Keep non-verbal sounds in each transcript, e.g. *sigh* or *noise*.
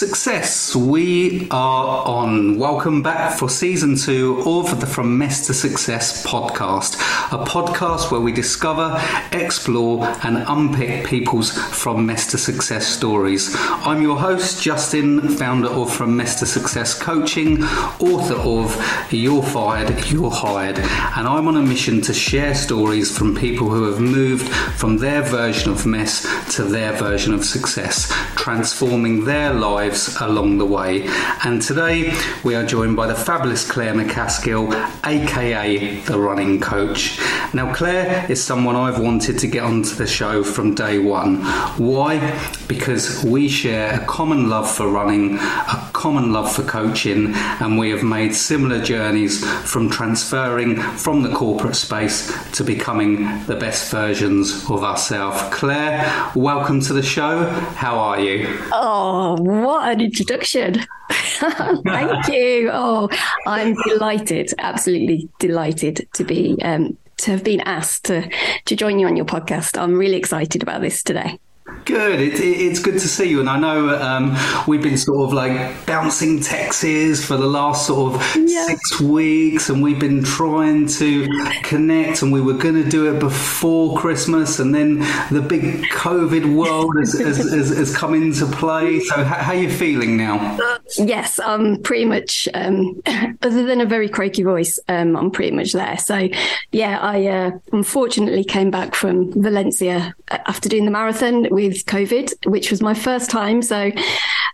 Success, we are on. Welcome back for season two of the From Mess to Success podcast, a podcast where we discover, explore, and unpick people's From Mess to Success stories. I'm your host, Justin, founder of From Mess to Success Coaching, author of You're Fired, You're Hired, and I'm on a mission to share stories from people who have moved from their version of mess to their version of success, transforming their lives lives along the way. And today we are joined by the fabulous Claire Macaskill, aka the running coach. Now, Claire is someone I've wanted to get onto the show from day one. Why? Because we share a common love for running, a common love for coaching, and we have made similar journeys from transferring from the corporate space to becoming the best versions of ourselves. Claire, welcome to the show. How are you? Oh, what an introduction. *laughs* Thank you. Oh, I'm delighted, absolutely delighted to be um, to have been asked to to join you on your podcast. I'm really excited about this today. Good. It, it, it's good to see you. And I know um, we've been sort of like bouncing Texas for the last sort of yeah. six weeks, and we've been trying to connect, and we were going to do it before Christmas, and then the big COVID world has, has, *laughs* has, has come into play. So, how, how, are you feeling now? yes, I'm pretty much, um, *laughs* other than a very croaky voice, um, I'm pretty much there. So, yeah, I uh, unfortunately came back from Valencia after doing the marathon with COVID, which was my first time. So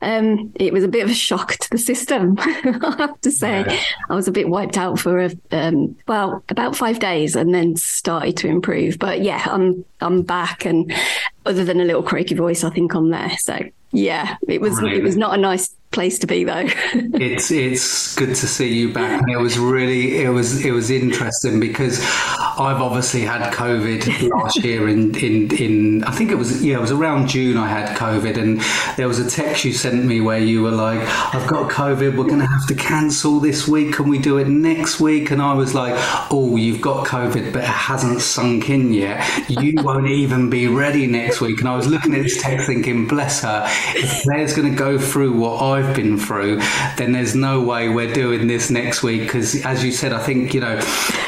um, it was a bit of a shock to the system, *laughs* I have to say. Yeah. I was a bit wiped out for a, um, well about five days, and then started to improve. But yeah, I'm I'm back, and other than a little croaky voice, I think I'm there. So yeah, it was it was not a nice place to be though. *laughs* it's it's good to see you back. And it was really it was it was interesting because I've obviously had COVID last year in, in in I think it was yeah, it was around June I had COVID and there was a text you sent me where you were like, I've got COVID, we're gonna have to cancel this week, can we do it next week? And I was like, Oh, you've got COVID but it hasn't sunk in yet. You *laughs* won't even be ready next week. And I was looking at this text thinking, bless her, if Claire's gonna go through what I I've been through, then there's no way we're doing this next week. Because as you said, I think you know,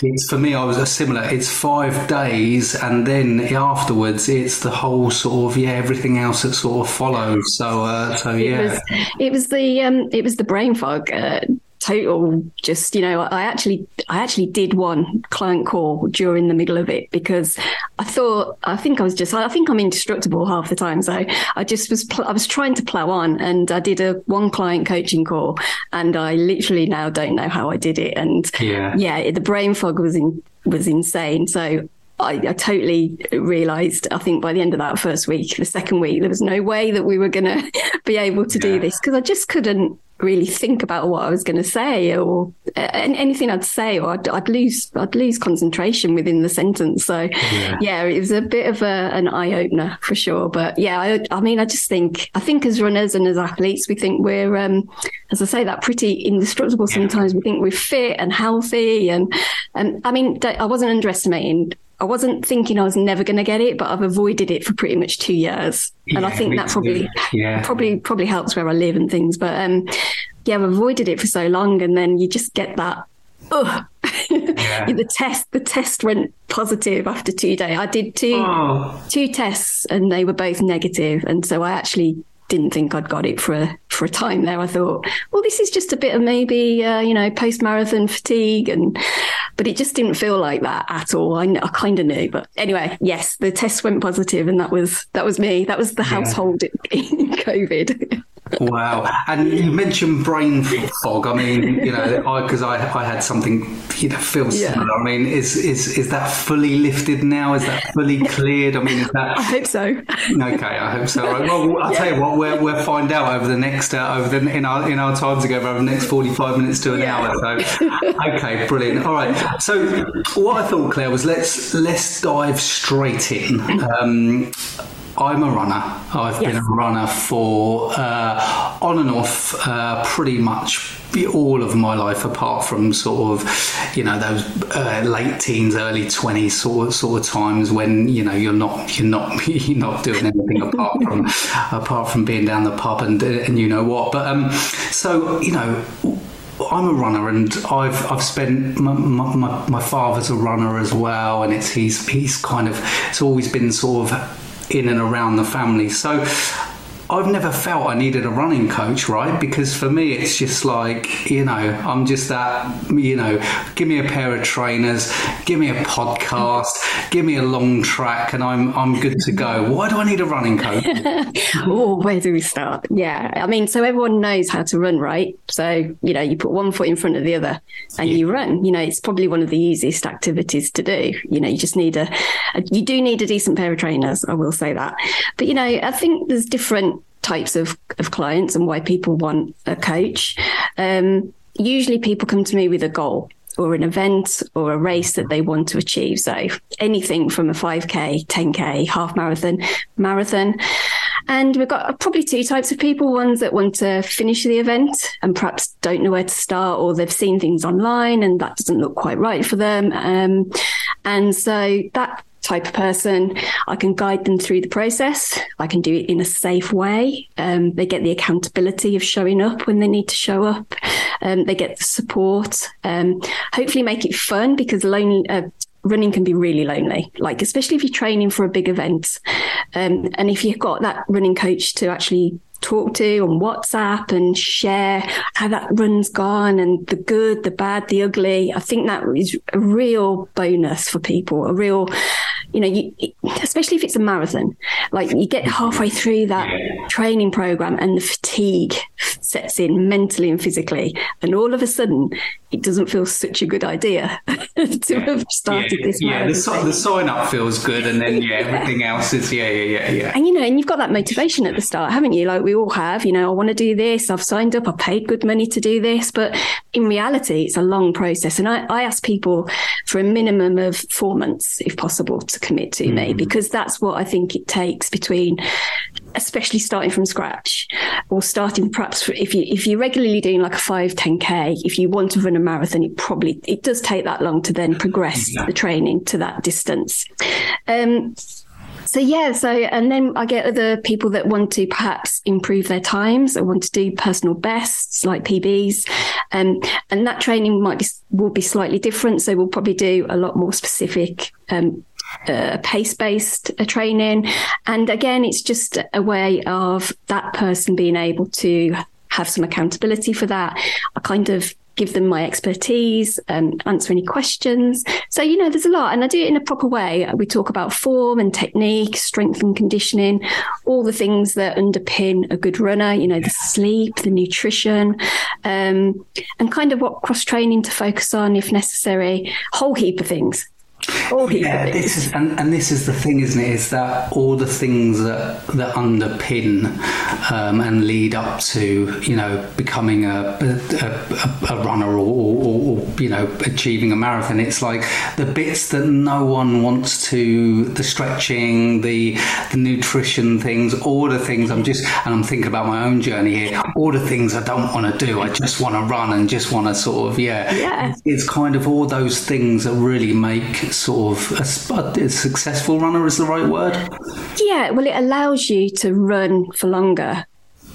it's for me. I was a similar. It's five days, and then afterwards, it's the whole sort of yeah, everything else that sort of follows. So uh, so yeah, it was, it was the um, it was the brain fog. Uh, total just you know i actually i actually did one client call during the middle of it because i thought i think i was just i think i'm indestructible half the time. So i just was i was trying to plow on and i did a one client coaching call and i literally now don't know how i did it. And yeah. yeah the brain fog was in was insane. So I, I, totally realized, I think by the end of that first week, the second week, there was no way that we were going *laughs* to be able to yeah. do this because I just couldn't really think about what I was going to say or anything I'd say, or I'd, I'd, lose I'd lose concentration within the sentence. So yeah, yeah it was a bit of a, an eye opener for sure. But yeah, I, I, mean, I just think I think as runners and as athletes, we think we're, um, as I say, that pretty indestructible. Sometimes we think we're fit and healthy, and and I mean, I wasn't underestimating I wasn't thinking I was never going to get it, but I've avoided it for pretty much two years, yeah, and I think that probably yeah. probably probably helps where I live and things. But um, yeah, I've avoided it for so long, and then you just get that. Ugh. Yeah. *laughs* the test the test went positive after two days. I did two oh. two tests, and they were both negative, and so I actually didn't think I'd got it for a, for a time there. I thought, well, this is just a bit of maybe, uh, you know, post marathon fatigue. And, but it just didn't feel like that at all. I, I kind of knew, but anyway, yes, the test went positive and that was, that was me. That was the yeah. household in, *laughs* in COVID. Wow. And you mentioned brain fog. I mean, you know, because I, I, I, had something, you know, feels yeah. similar. I mean, is, is, is that fully lifted now? Is that fully cleared? I mean, is that. *laughs* I hope so. Okay, I hope so. Right. Well, I'll yeah. tell you what, we'll, we'll find out over the next, uh, over the, in our, in our time together over the next 45 minutes to an yeah. hour. So, *laughs* okay, brilliant. All right. So, what I thought, Claire, was let's, let's dive straight in. Um, I'm a runner. I've yes. been a runner for uh, on and off uh, pretty much all of my life, apart from sort of you know those uh, late teens, early twenties sort of, sort of times when you know you're not you're not *laughs* you're not doing anything apart *laughs* from apart from being down the pub and and you know what. But um, so you know I'm a runner, and I've I've spent my, my, my, father's a runner as well, and it's he's he's kind of it's always been sort of in and around the family. So I've never felt I needed a running coach, right? Because for me, it's just like, you know, I'm just that, you know, give me a pair of trainers, give me a podcast, give me a long track, and I'm I'm good to go. Why do I need a running coach? *laughs* oh, where do we start? Yeah, I mean, so everyone knows how to run, right? So you know, you put one foot in front of the other, and yeah. you run. You know, it's probably one of the easiest activities to do. You know, you just need a, a you do need a decent pair of trainers. I will say that, but you know, I think there's different types of, of clients and why people want a coach. Um, usually people come to me with a goal or an event or a race that they want to achieve. So anything from a 5K, 10K, half marathon, marathon. And we've got probably two types of people ones that want to finish the event and perhaps don't know where to start, or they've seen things online and that doesn't look quite right for them. Um, and so that type of person. I can guide them through the process. I can do it in a safe way. Um, they get the accountability of showing up when they need to show up. Um, they get the support. Um, hopefully, make it fun because lonely. Uh, running can be really lonely, like especially if you're training for a big event, um, and if you've got that running coach to actually talk to on WhatsApp and share how that run's gone and the good, the bad, the ugly. I think that is a real bonus for people, a real, you know, you, especially if it's a marathon, like you get halfway through that training program and the fatigue sets in mentally and physically. And all of a sudden it doesn't feel such a good idea *laughs* to yeah. have started yeah. this. Yeah, the, so, the sign up feels good, and then yeah, *laughs* everything else is yeah, yeah, yeah, yeah. And you know, and you've got that motivation at the start, haven't you? Like we all have. You know, I want to do this. I've signed up. I've paid good money to do this, but in reality, it's a long process. And I, I ask people for a minimum of four months, if possible, to commit to mm-hmm. me, because that's what I think it takes between especially starting from scratch or starting perhaps if you if you're regularly doing like a 5 10k if you want to run a marathon it probably it does take that long to then progress yeah. the training to that distance um, so yeah, so and then I get other people that want to perhaps improve their times or want to do personal bests like PBs, um, and that training might be will be slightly different. So we'll probably do a lot more specific um, uh, pace based uh, training. And again, it's just a way of that person being able to have some accountability for that. I kind of give them my expertise and answer any questions. So, you know, there's a lot, and I do it in a proper way. We talk about form and technique, strength and conditioning, all the things that underpin a good runner, you know, the sleep, the nutrition, um, and kind of what cross training to focus on if necessary, whole heap of things yeah, this is and, and this is the thing, isn't it? Is that all the things that that underpin um, and lead up to you know becoming a a, a runner or, or, or, you know achieving a marathon? It's like the bits that no one wants to the stretching, the the nutrition things, all the things. I'm just and I'm thinking about my own journey here. All the things I don't want to do. I just want to run and just want to sort of yeah. Yeah. It's kind of all those things that really make sort of a, a successful runner is the right word? Yeah, well, it allows you to run for longer.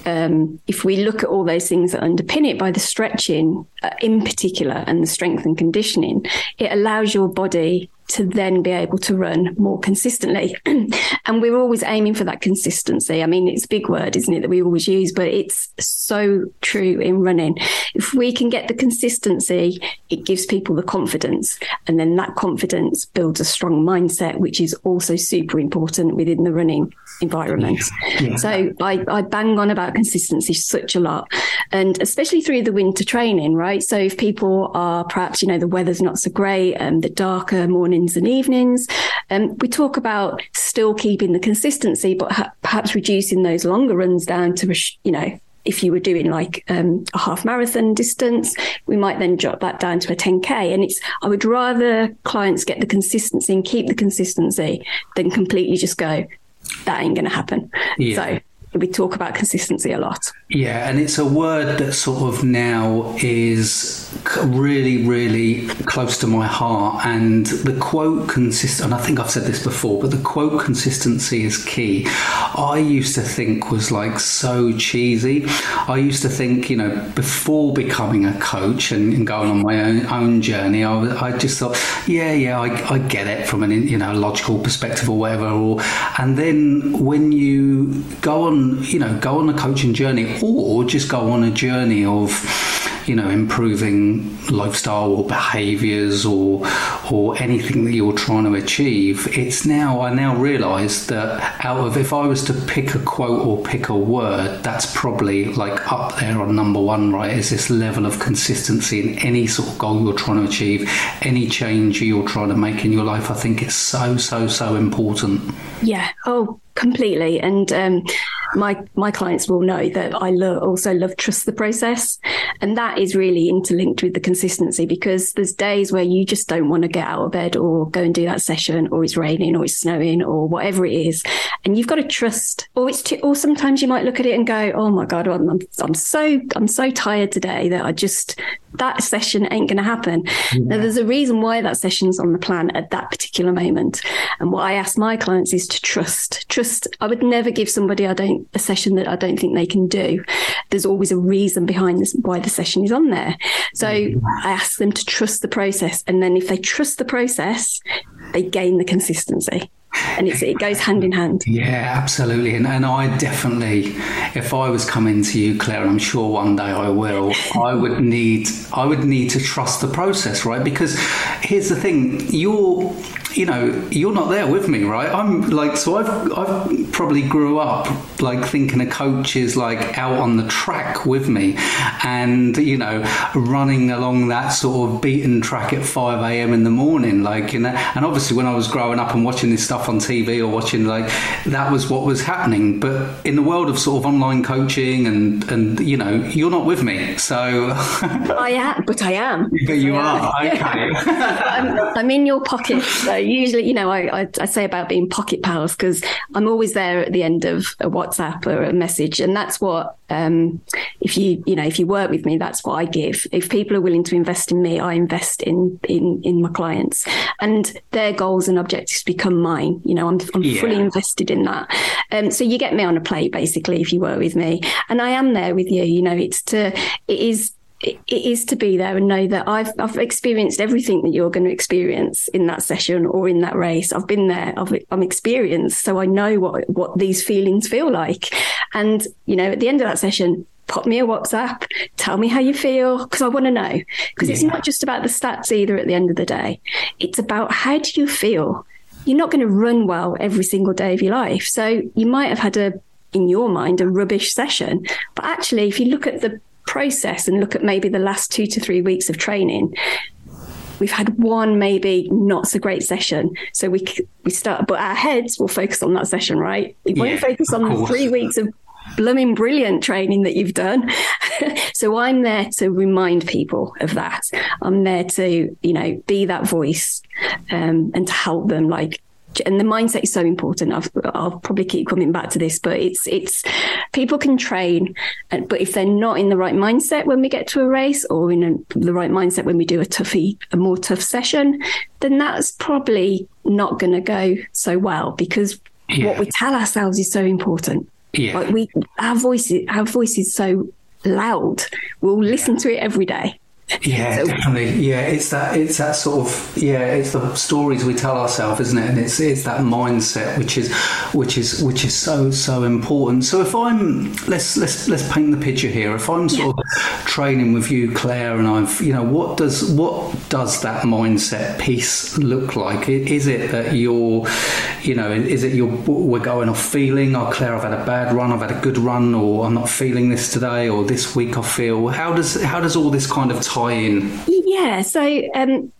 Um, if we look at all those things that underpin it by the stretching uh, in particular and the strength and conditioning, it allows your body to then be able to run more consistently. *clears throat* and we're always aiming for that consistency. I mean, it's a big word, isn't it, that we always use, but it's so true in running. If we can get the consistency, it gives people the confidence. And then that confidence builds a strong mindset, which is also super important within the running environment. Yeah. So I, I bang on about consistency such a lot. And especially through the winter training, right? So if people are perhaps, you know, the weather's not so great and the darker morning mornings and evenings. Um, we talk about still keeping the consistency, but ha- perhaps reducing those longer runs down to, you know, if you were doing like um, a half marathon distance, we might then drop that down to a 10k. And it's I would rather clients get the consistency and keep the consistency than completely just go that ain't going to happen. Yeah. So we talk about consistency a lot. Yeah, and it's a word that sort of now is really, really close to my heart. And the quote consist, and I think I've said this before, but the quote consistency is key. I used to think was like so cheesy. I used to think, you know, before becoming a coach and, and going on my own, own journey, I, I just thought, yeah, yeah, I, I get it from an you know logical perspective or whatever. Or and then when you go on you know, go on a coaching journey or just go on a journey of, you know, improving lifestyle or behaviors or or anything that you're trying to achieve. It's now I now realise that out of if I was to pick a quote or pick a word, that's probably like up there on number one, right? Is this level of consistency in any sort of goal you're trying to achieve, any change you're trying to make in your life. I think it's so, so, so important. Yeah. Oh, completely. And um my my clients will know that I lo- also love trust the process, and that is really interlinked with the consistency because there's days where you just don't want to get out of bed or go and do that session, or it's raining, or it's snowing, or whatever it is, and you've got to trust. Or it's too, or sometimes you might look at it and go, "Oh my god, I'm, I'm so I'm so tired today that I just that session ain't going to happen." Mm-hmm. Now, there's a reason why that session's on the plan at that particular moment, and what I ask my clients is to trust. Trust. I would never give somebody I don't a session that I don't think they can do. There's always a reason behind this why the session is on there. So mm-hmm. I ask them to trust the process, and then if they trust the process, they gain the consistency and it goes hand in hand. Yeah, absolutely. And, and I definitely, if I was coming to you, Claire, I'm sure one day I will, I *laughs* would need, I would need to trust the process, right? Because here's the thing, you're you know, you're not there with me, right? I'm like, so I've, I've probably grew up like thinking a coach is like out on the track with me and, you know, running along that sort of beaten track at 5 a.m. in the morning. Like, you know, and obviously when I was growing up and watching this stuff on TV or watching like that was what was happening. But in the world of sort of online coaching and, and, you know, you're not with me. So I am, but I am. But you are. Okay. *laughs* I'm, I'm in your pocket. So usually, you know, I, I, I say about being pocket pals because I'm always there at the end of a WhatsApp or a message. And that's what, um, if you, you know, if you work with me, that's what I give. If people are willing to invest in me, I invest in, in, in my clients and their goals and objectives become mine. You know, I'm, I'm yeah. fully invested in that. Um, so you get me on a plate basically if you work with me and I am there with you, you know, it's to, it is, it is to be there and know that I've I've experienced everything that you're going to experience in that session or in that race. I've been there. I've, I'm experienced, so I know what what these feelings feel like. And you know, at the end of that session, pop me a WhatsApp, tell me how you feel because I want to know. Because yeah. it's not just about the stats either. At the end of the day, it's about how do you feel. You're not going to run well every single day of your life, so you might have had a in your mind a rubbish session, but actually, if you look at the process and look at maybe the last two to three weeks of training, we've had one maybe not so great session. So we we start, but our heads will focus on that session, right? We won't focus on the three weeks of blooming brilliant training that you've done. *laughs* so I'm there to remind people of that. I'm there to, you know, be that voice um, and to help them like and the mindset is so important. i will probably keep coming back to this, but it's it's people can train, but if they're not in the right mindset when we get to a race, or in a, the right mindset when we do a toughy, a more tough session, then that's probably not going to go so well because yeah. what we tell ourselves is so important. Yeah. Like we, our voice, our voice is so loud. We'll listen to it every day. Yeah, so, definitely. Yeah, it's that it's that sort of yeah, it's the stories we tell ourselves, isn't it? And it's it's that mindset which is which is which is so so important. So if I'm let's let's let's paint the picture here. If I'm sort yeah. of training with you, Claire, and I've you know what does what does that mindset piece look like? Is it that you're you know is it you're we're going off feeling? Oh, Claire, I've had a bad run, I've had a good run, or I'm not feeling this today, or this week I feel. How does how does all this kind of tie in? Yeah, so um,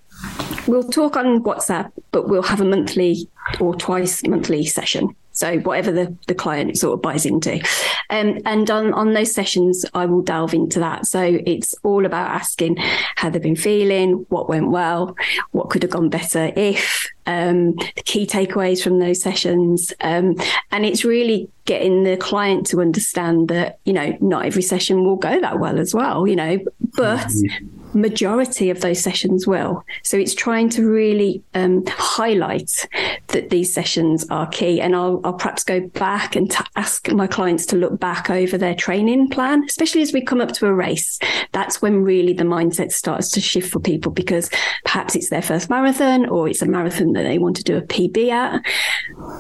we'll talk on WhatsApp, but we'll have a monthly or twice monthly session. So whatever the, the client sort of buys into. Um, and on, on those sessions, I will delve into that. So it's all about asking how they've been feeling, what went well, what could have gone better if, um, the key takeaways from those sessions. Um, and it's really getting the client to understand that, you know, not every session will go that well as well, you know, but mm-hmm majority of those sessions will. So it's trying to really um, highlight that these sessions are key. And I'll, I'll perhaps go back and t- ask my clients to look back over their training plan, especially as we come up to a race. That's when really the mindset starts to shift for people because perhaps it's their first marathon or it's a marathon that they want to do a PB at.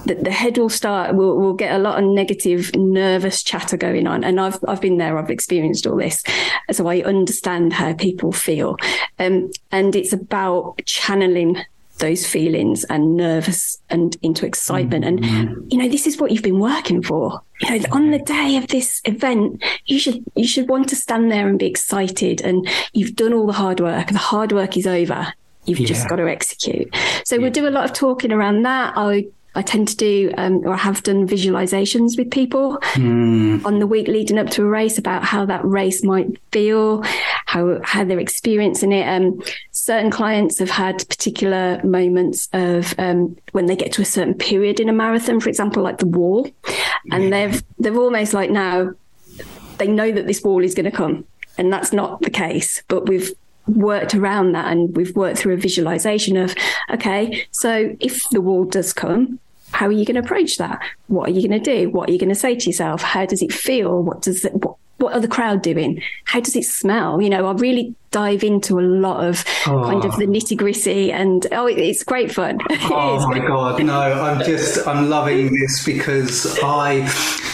The, the head will start, will will get a lot of negative, nervous chatter going on. And I've, I've been there, I've experienced all this. So I understand how people feel. Um, and it's about channeling those feelings and nervous and into excitement. And, mm-hmm. you know, this is what you've been working for. You know, on the day of this event, you should, you should want to stand there and be excited and you've done all the hard work. The hard work is over. You've yeah. just got to execute. So yeah. we'll do a lot of talking around that. I I tend to do um, or have done visualizations with people mm. on the week leading up to a race about how that race might feel, how how they're experiencing it. Um, certain clients have had particular moments of um, when they get to a certain period in a marathon, for example, like the wall, and yeah. they've they've almost like now they know that this wall is going to come, and that's not the case. But we've worked around that and we've worked through a visualization of okay so if the wall does come how are you going to approach that? What are you going to do? What are you going to say to yourself? How does it feel? What does it, what, what are the crowd doing? How does it smell? You know, I really dive into a lot of oh. kind of the nitty gritty, and oh, it's great fun. *laughs* oh my god, no! I'm just I'm loving this because I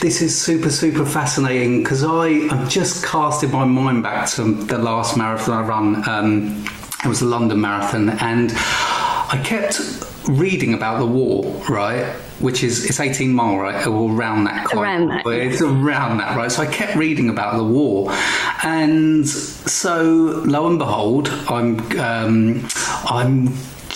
this is super super fascinating because I I'm just casting my mind back to the last marathon I run. Um, it was the London Marathon, and I kept reading about the wall, right? Which is it's 18 mile, right? Or around that. Around that. It's around that, right? So I kept reading about the wall, and so lo and behold, I'm um, I'm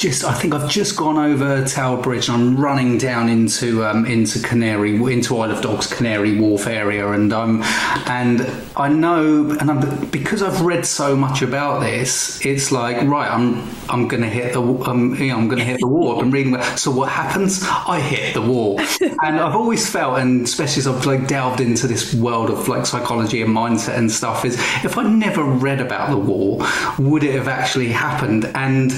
just I think I've just gone over Tower Bridge and I'm running down into um, into Canary into Isle of Dogs Canary Wharf area and I'm and I know and I'm, because I've read so much about this it's like right I'm I'm gonna hit the um, you know, I'm gonna hit the wall. I'm reading so what happens? I hit the wall. And I've always felt and especially as I've like delved into this world of like psychology and mindset and stuff is if I never read about the wall would it have actually happened? And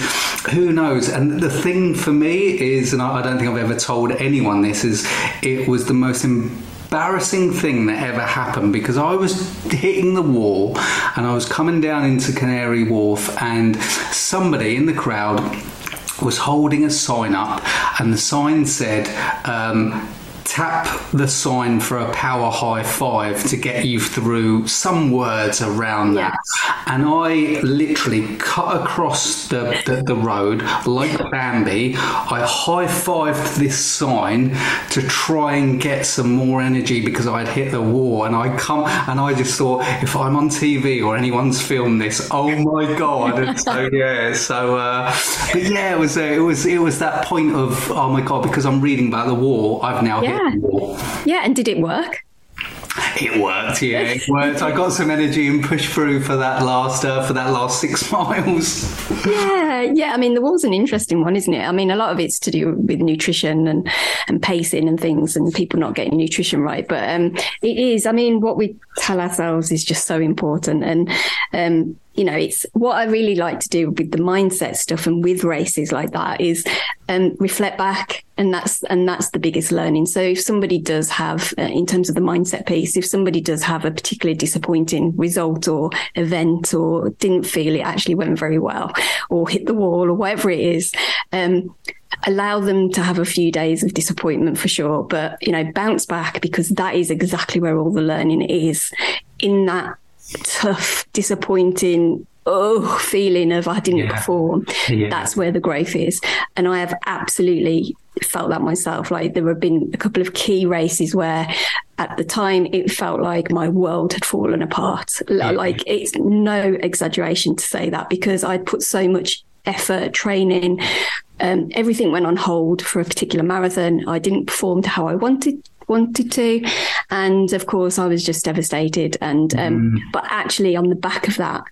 who knows And the thing for me is, and I don't think I've ever told anyone this, is it was the most embarrassing thing that ever happened because I was hitting the wall and I was coming down into Canary Wharf and somebody in the crowd was holding a sign up and the sign said um, tap the sign for a power high five to get you through some words around yeah. that. And I literally cut across the, the, the road like Bambi. I high fived this sign to try and get some more energy because I'd hit the wall. And I come and I just thought, if I'm on TV or anyone's filmed this, oh my god! And so *laughs* yeah, so uh, but yeah, it was uh, it was it was that point of oh my god because I'm reading about the wall. I've now yeah. hit yeah, Yeah. and did it work? It worked, yeah, it worked. I got some energy and pushed through for that last uh, for that last six *laughs* miles. Yeah, yeah. I mean, the wall's an interesting one, isn't it? I mean, a lot of it's to do with nutrition and and pacing and things, and people not getting nutrition right. But um, it is. I mean, what we tell ourselves is just so important, and um, you know, it's what I really like to do with the mindset stuff and with races like that is um, reflect back, and that's and that's the biggest learning. So if somebody does have, uh, in terms of the mindset piece, if somebody does have a particularly disappointing result or event, or didn't feel it actually went very well, or hit the wall, or whatever it is. Um, allow them to have a few days of disappointment for sure but you know bounce back because that is exactly where all the learning is in that tough, disappointing, oh feeling of I didn't yeah. perform. Yeah. That's where the growth is. And I have absolutely felt that myself. Like there have been a couple of key races where at the time it felt like my world had fallen apart. Yeah. Like it's no exaggeration to say that because I'd put so much effort, training. Um, everything went on hold for a particular marathon. I didn't perform to how I wanted wanted to, and of course, I was just devastated. And um, mm. but actually, on the back of that,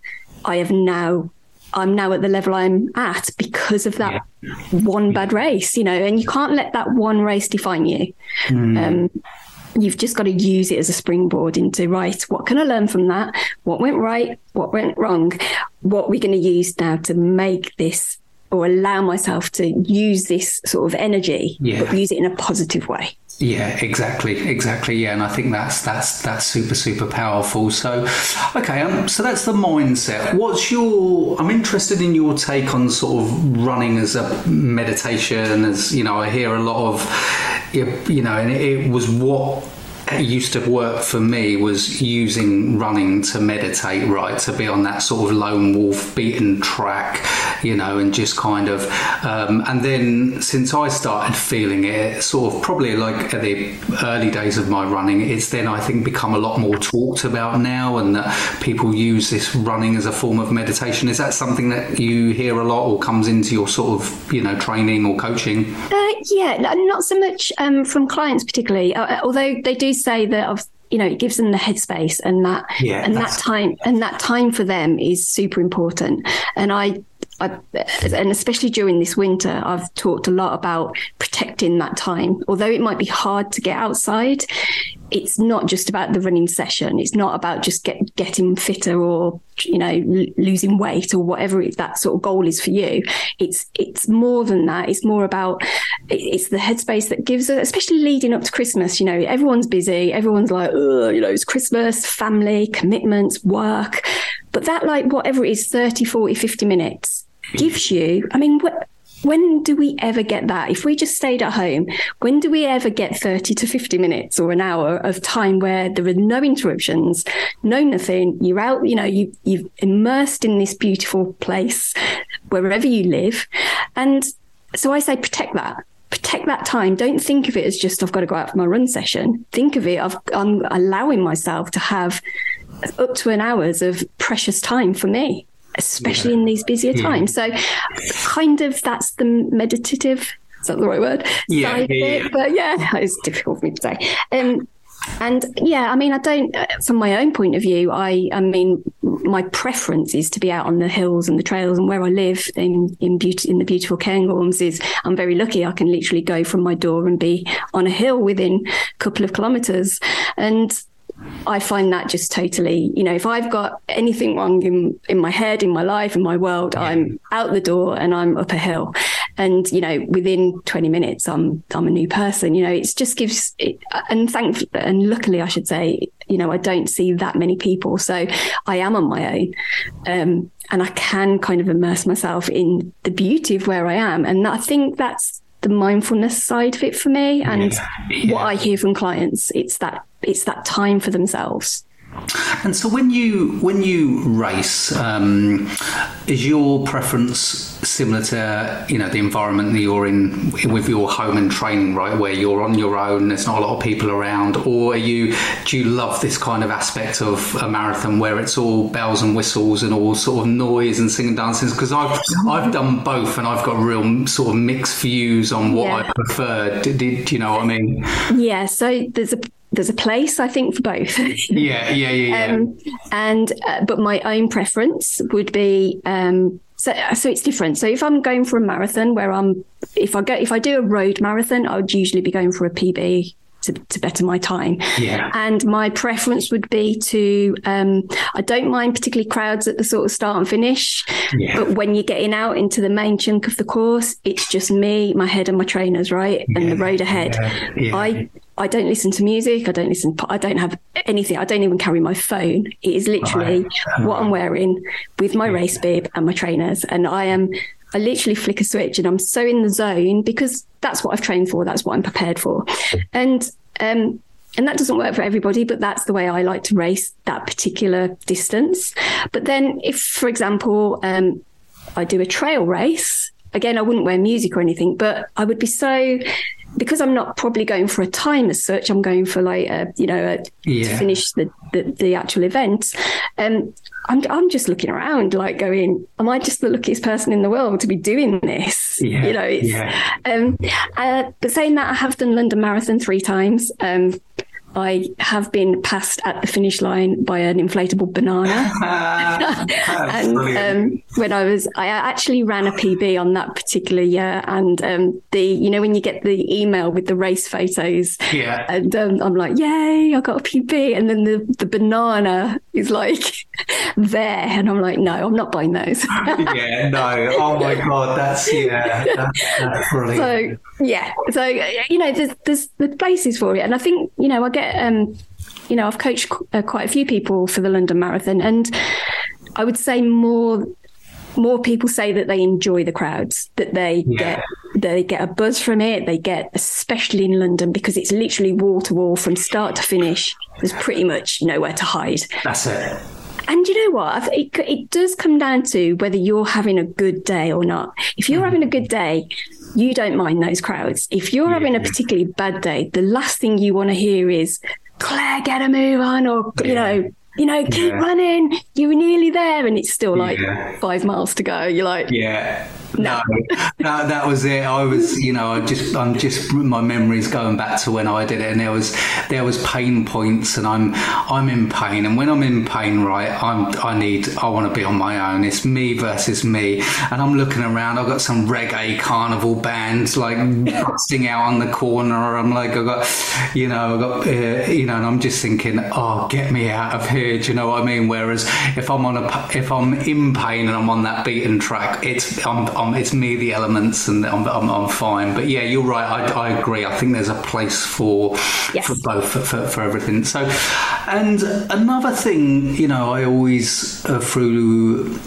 I have now I'm now at the level I'm at because of that yeah. one bad race, you know, and you can't let that one race define you. Mm. Um, you've just got to use it as a springboard into right what can i learn from that what went right what went wrong what we're going to use now to make this or allow myself to use this sort of energy yeah. but use it in a positive way yeah, exactly, exactly. Yeah, and I think that's that's that's super super powerful. So, okay, um, so that's the mindset. What's your? I'm interested in your take on sort of running as a meditation. As you know, I hear a lot of, you know, and it was what used to work for me was using running to meditate, right? To be on that sort of lone wolf beaten track, you know, and just kind of. Um, and then since I started feeling it, sort of probably like at the early days of my running, it's then I think become a lot more talked about now, and that people use this running as a form of meditation. Is that something that you hear a lot, or comes into your sort of you know training or coaching? Uh, yeah, not so much um, from clients particularly, uh, although they do say that of you know it gives them the headspace and that yeah, and that time and that time for them is super important and i I, and especially during this winter, I've talked a lot about protecting that time. Although it might be hard to get outside, it's not just about the running session. It's not about just get, getting fitter or you know l- losing weight or whatever it, that sort of goal is for you. It's it's more than that. It's more about it's the headspace that gives, us, especially leading up to Christmas. You know, everyone's busy. Everyone's like, you know, it's Christmas, family, commitments, work. But that like whatever it is, 30, 40, 50 minutes gives you. I mean, what when do we ever get that? If we just stayed at home, when do we ever get 30 to 50 minutes or an hour of time where there are no interruptions, no nothing? You're out, you know, you, you've immersed in this beautiful place wherever you live. And so I say protect that. Protect that time. Don't think of it as just I've got to go out for my run session. Think of it. I've, I'm allowing myself to have up to an hour's of precious time for me especially yeah. in these busier yeah. times. So, kind of that's the meditative. Is that the right word? Yeah, yeah, But yeah, *laughs* it's difficult for me to say. Um, and yeah, I mean, I don't. Uh, from my own point of view, I, I mean, my preference is to be out on the hills and the trails, and where I live in in beauty in the beautiful Cairngorms is I'm very lucky. I can literally go from my door and be on a hill within a couple of kilometres, and I find that just totally, you know, if I've got anything wrong in, in my head, in my life, in my world, I'm out the door and I'm up a hill. And, you know, within 20 minutes, I'm, I'm a new person, you know, it just gives it, and thank, and luckily I should say, you know, I don't see that many people. So I am on my own. Um, and I can kind of immerse myself in the beauty of where I am. And I think that's the mindfulness side of it for me and yeah. Yeah. what I hear from clients. It's that it's that time for themselves. And so, when you when you race, um, is your preference similar to you know the environment that you're in with your home and training, right, where you're on your own, there's not a lot of people around, or are you do you love this kind of aspect of a marathon where it's all bells and whistles and all sort of noise and singing dances? Because I've I've done both, and I've got real sort of mixed views on what yeah. I prefer. Do, do you know what I mean? Yeah. So there's a there's a place I think for both. *laughs* yeah, yeah, yeah. yeah. Um, and uh, but my own preference would be um, so so it's different. So if I'm going for a marathon where I'm if I go if I do a road marathon, I would usually be going for a PB to, to better my time. Yeah. And my preference would be to, um, I don't mind particularly crowds at the sort of start and finish, yeah. but when you're getting out into the main chunk of the course, it's just me, my head, and my trainers, right, yeah. and the road ahead. Yeah. I I don't listen to music. I don't listen. I don't have anything. I don't even carry my phone. It is literally right. what I'm wearing with my race bib and my trainers, and I am I literally flick a switch and I'm so in the zone because that's what I've trained for. That's what I'm prepared for. And, um, and that doesn't work for everybody, but that's the way I like to race that particular distance. But then if, for example, um, I do a trail race, again, I wouldn't wear music or anything, but I would be so because I'm not probably going for a time as such, I'm going for like a, you know a, Yeah. to finish the, the the actual event. Um, I'm I'm just looking around, like going, am I just the luckiest person in the world to be doing this? Yeah, You know, it's, yeah. um, uh, but saying that, I have done London Marathon three times. Um, I have been passed at the finish line by an inflatable banana. *laughs* And um, when I was, I actually ran a PB on that particular year. And um, the, you know, when you get the email with the race photos, Yeah. and um, I'm like, yay, I got a PB. And then the, the banana is like there. And I'm like, no, I'm not buying those. *laughs* yeah, no. Oh my god, that's yeah, that's, that's *laughs* brilliant. so yeah so you know there's there's the places for it and i think you know i get um you know i've coached qu- uh, quite a few people for the london marathon and i would say more more people say that they enjoy the crowds that they Yeah. get they get a buzz from it they get especially in london because it's literally wall to wall from start to finish there's pretty much nowhere to hide that's it. And you know what? It, it does come down to whether you're having a good day or not. If you're having a good mm-hmm. day, you don't mind those crowds. If you're having a particularly bad day, the last thing you want to hear is Claire, get a move on, or you Yeah. know, you know, keep Yeah. running. You're nearly there, and it's still like Yeah. five miles to go. You're like, Yeah. No, that, *laughs* that was it. I was, you know, I just, I'm just, my memories going back to when I did it, and there was, there was pain points, and I'm, I'm in pain, and when I'm in pain, right, I'm, I need, I want to be on my own. It's me versus me, and I'm looking around. I've got some reggae carnival bands like sing out on the corner. Or I'm like, I got, you know, I got, uh, you know, and I'm just thinking, oh, get me out of here. Do you know what I mean? Whereas if I'm on a, if I'm in pain and I'm on that beaten track, it's, I'm, I'm it's me, the elements, and I'm, I'm, I'm fine. But yeah, you're right. I, I agree. I think there's a place for Yes. for both for, for, for everything. So, and another thing, you know, I always uh, through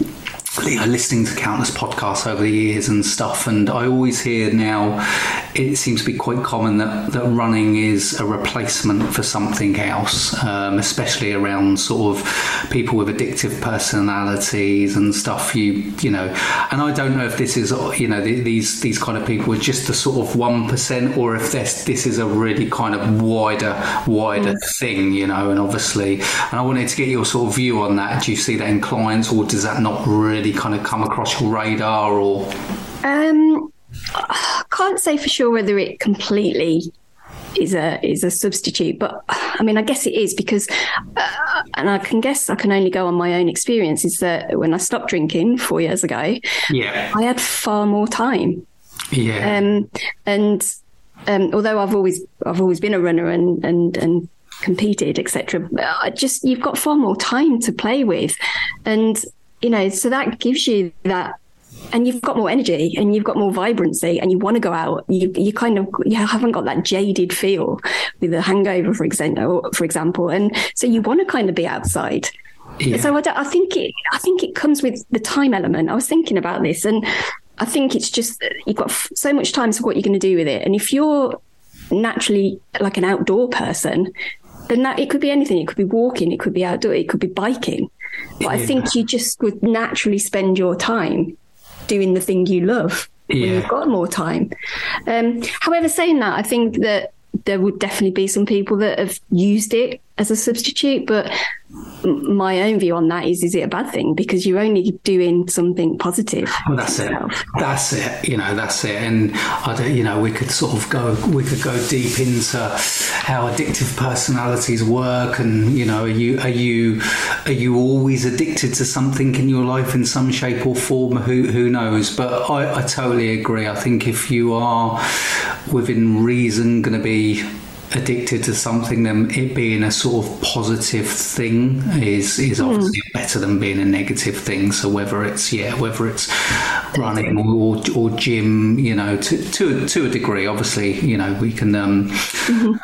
you know, listening to countless podcasts over the years and stuff, and I always hear now it seems to be quite common that, that running is a replacement for something else, um, especially around sort of people with addictive personalities and stuff. You you know, and I don't know if this is you know the- these these kind of people are just the sort of one percent, or if this this is a really kind of wider wider thing, you know. And obviously, and I wanted to get your sort of view on that. Do you see that in clients, or does that not really kind of come across your radar? Or Um, can't say for sure whether it completely is a is a substitute, but I mean, I guess it is because, uh, and I can guess I can only go on my own experience. Is that when I stopped drinking four years ago, yeah, I had far more time, yeah, um, and um, although I've always I've always been a runner and and and competed etc just you've got far more time to play with. And you know so that gives you that and you've got more energy and you've got more vibrancy and you want to go out you you kind of you haven't got that jaded feel with a hangover for example for example and so you want to kind of be outside yeah. so I, I think it I think it comes with the time element. I was thinking about this, and I think it's just you've got f- so much time. So what you're going to do with it? And if you're naturally like an outdoor person, then that it could be anything. It could be walking. It could be outdoor. It could be biking. But I think you just would naturally spend your time doing the thing you love when you've got more time. Um, however, saying that, I think that there would definitely be some people that have used it as a substitute, but my own view on that is is it a bad thing because you're only doing something positive Well, that's it. That's it. You know, that's it. And I don't. You know, we could sort of go. We could go deep into how addictive personalities work, and you know, are you are you are you always addicted to something in your life in some shape or form? Who who knows? But I, I totally agree. I think if you are within reason going to be addicted to something, then it being a sort of positive thing is is hmm. obviously better than being a negative thing. So whether it's yeah, whether it's running or, or gym, you know, to to to a degree, obviously, you know, we can, um,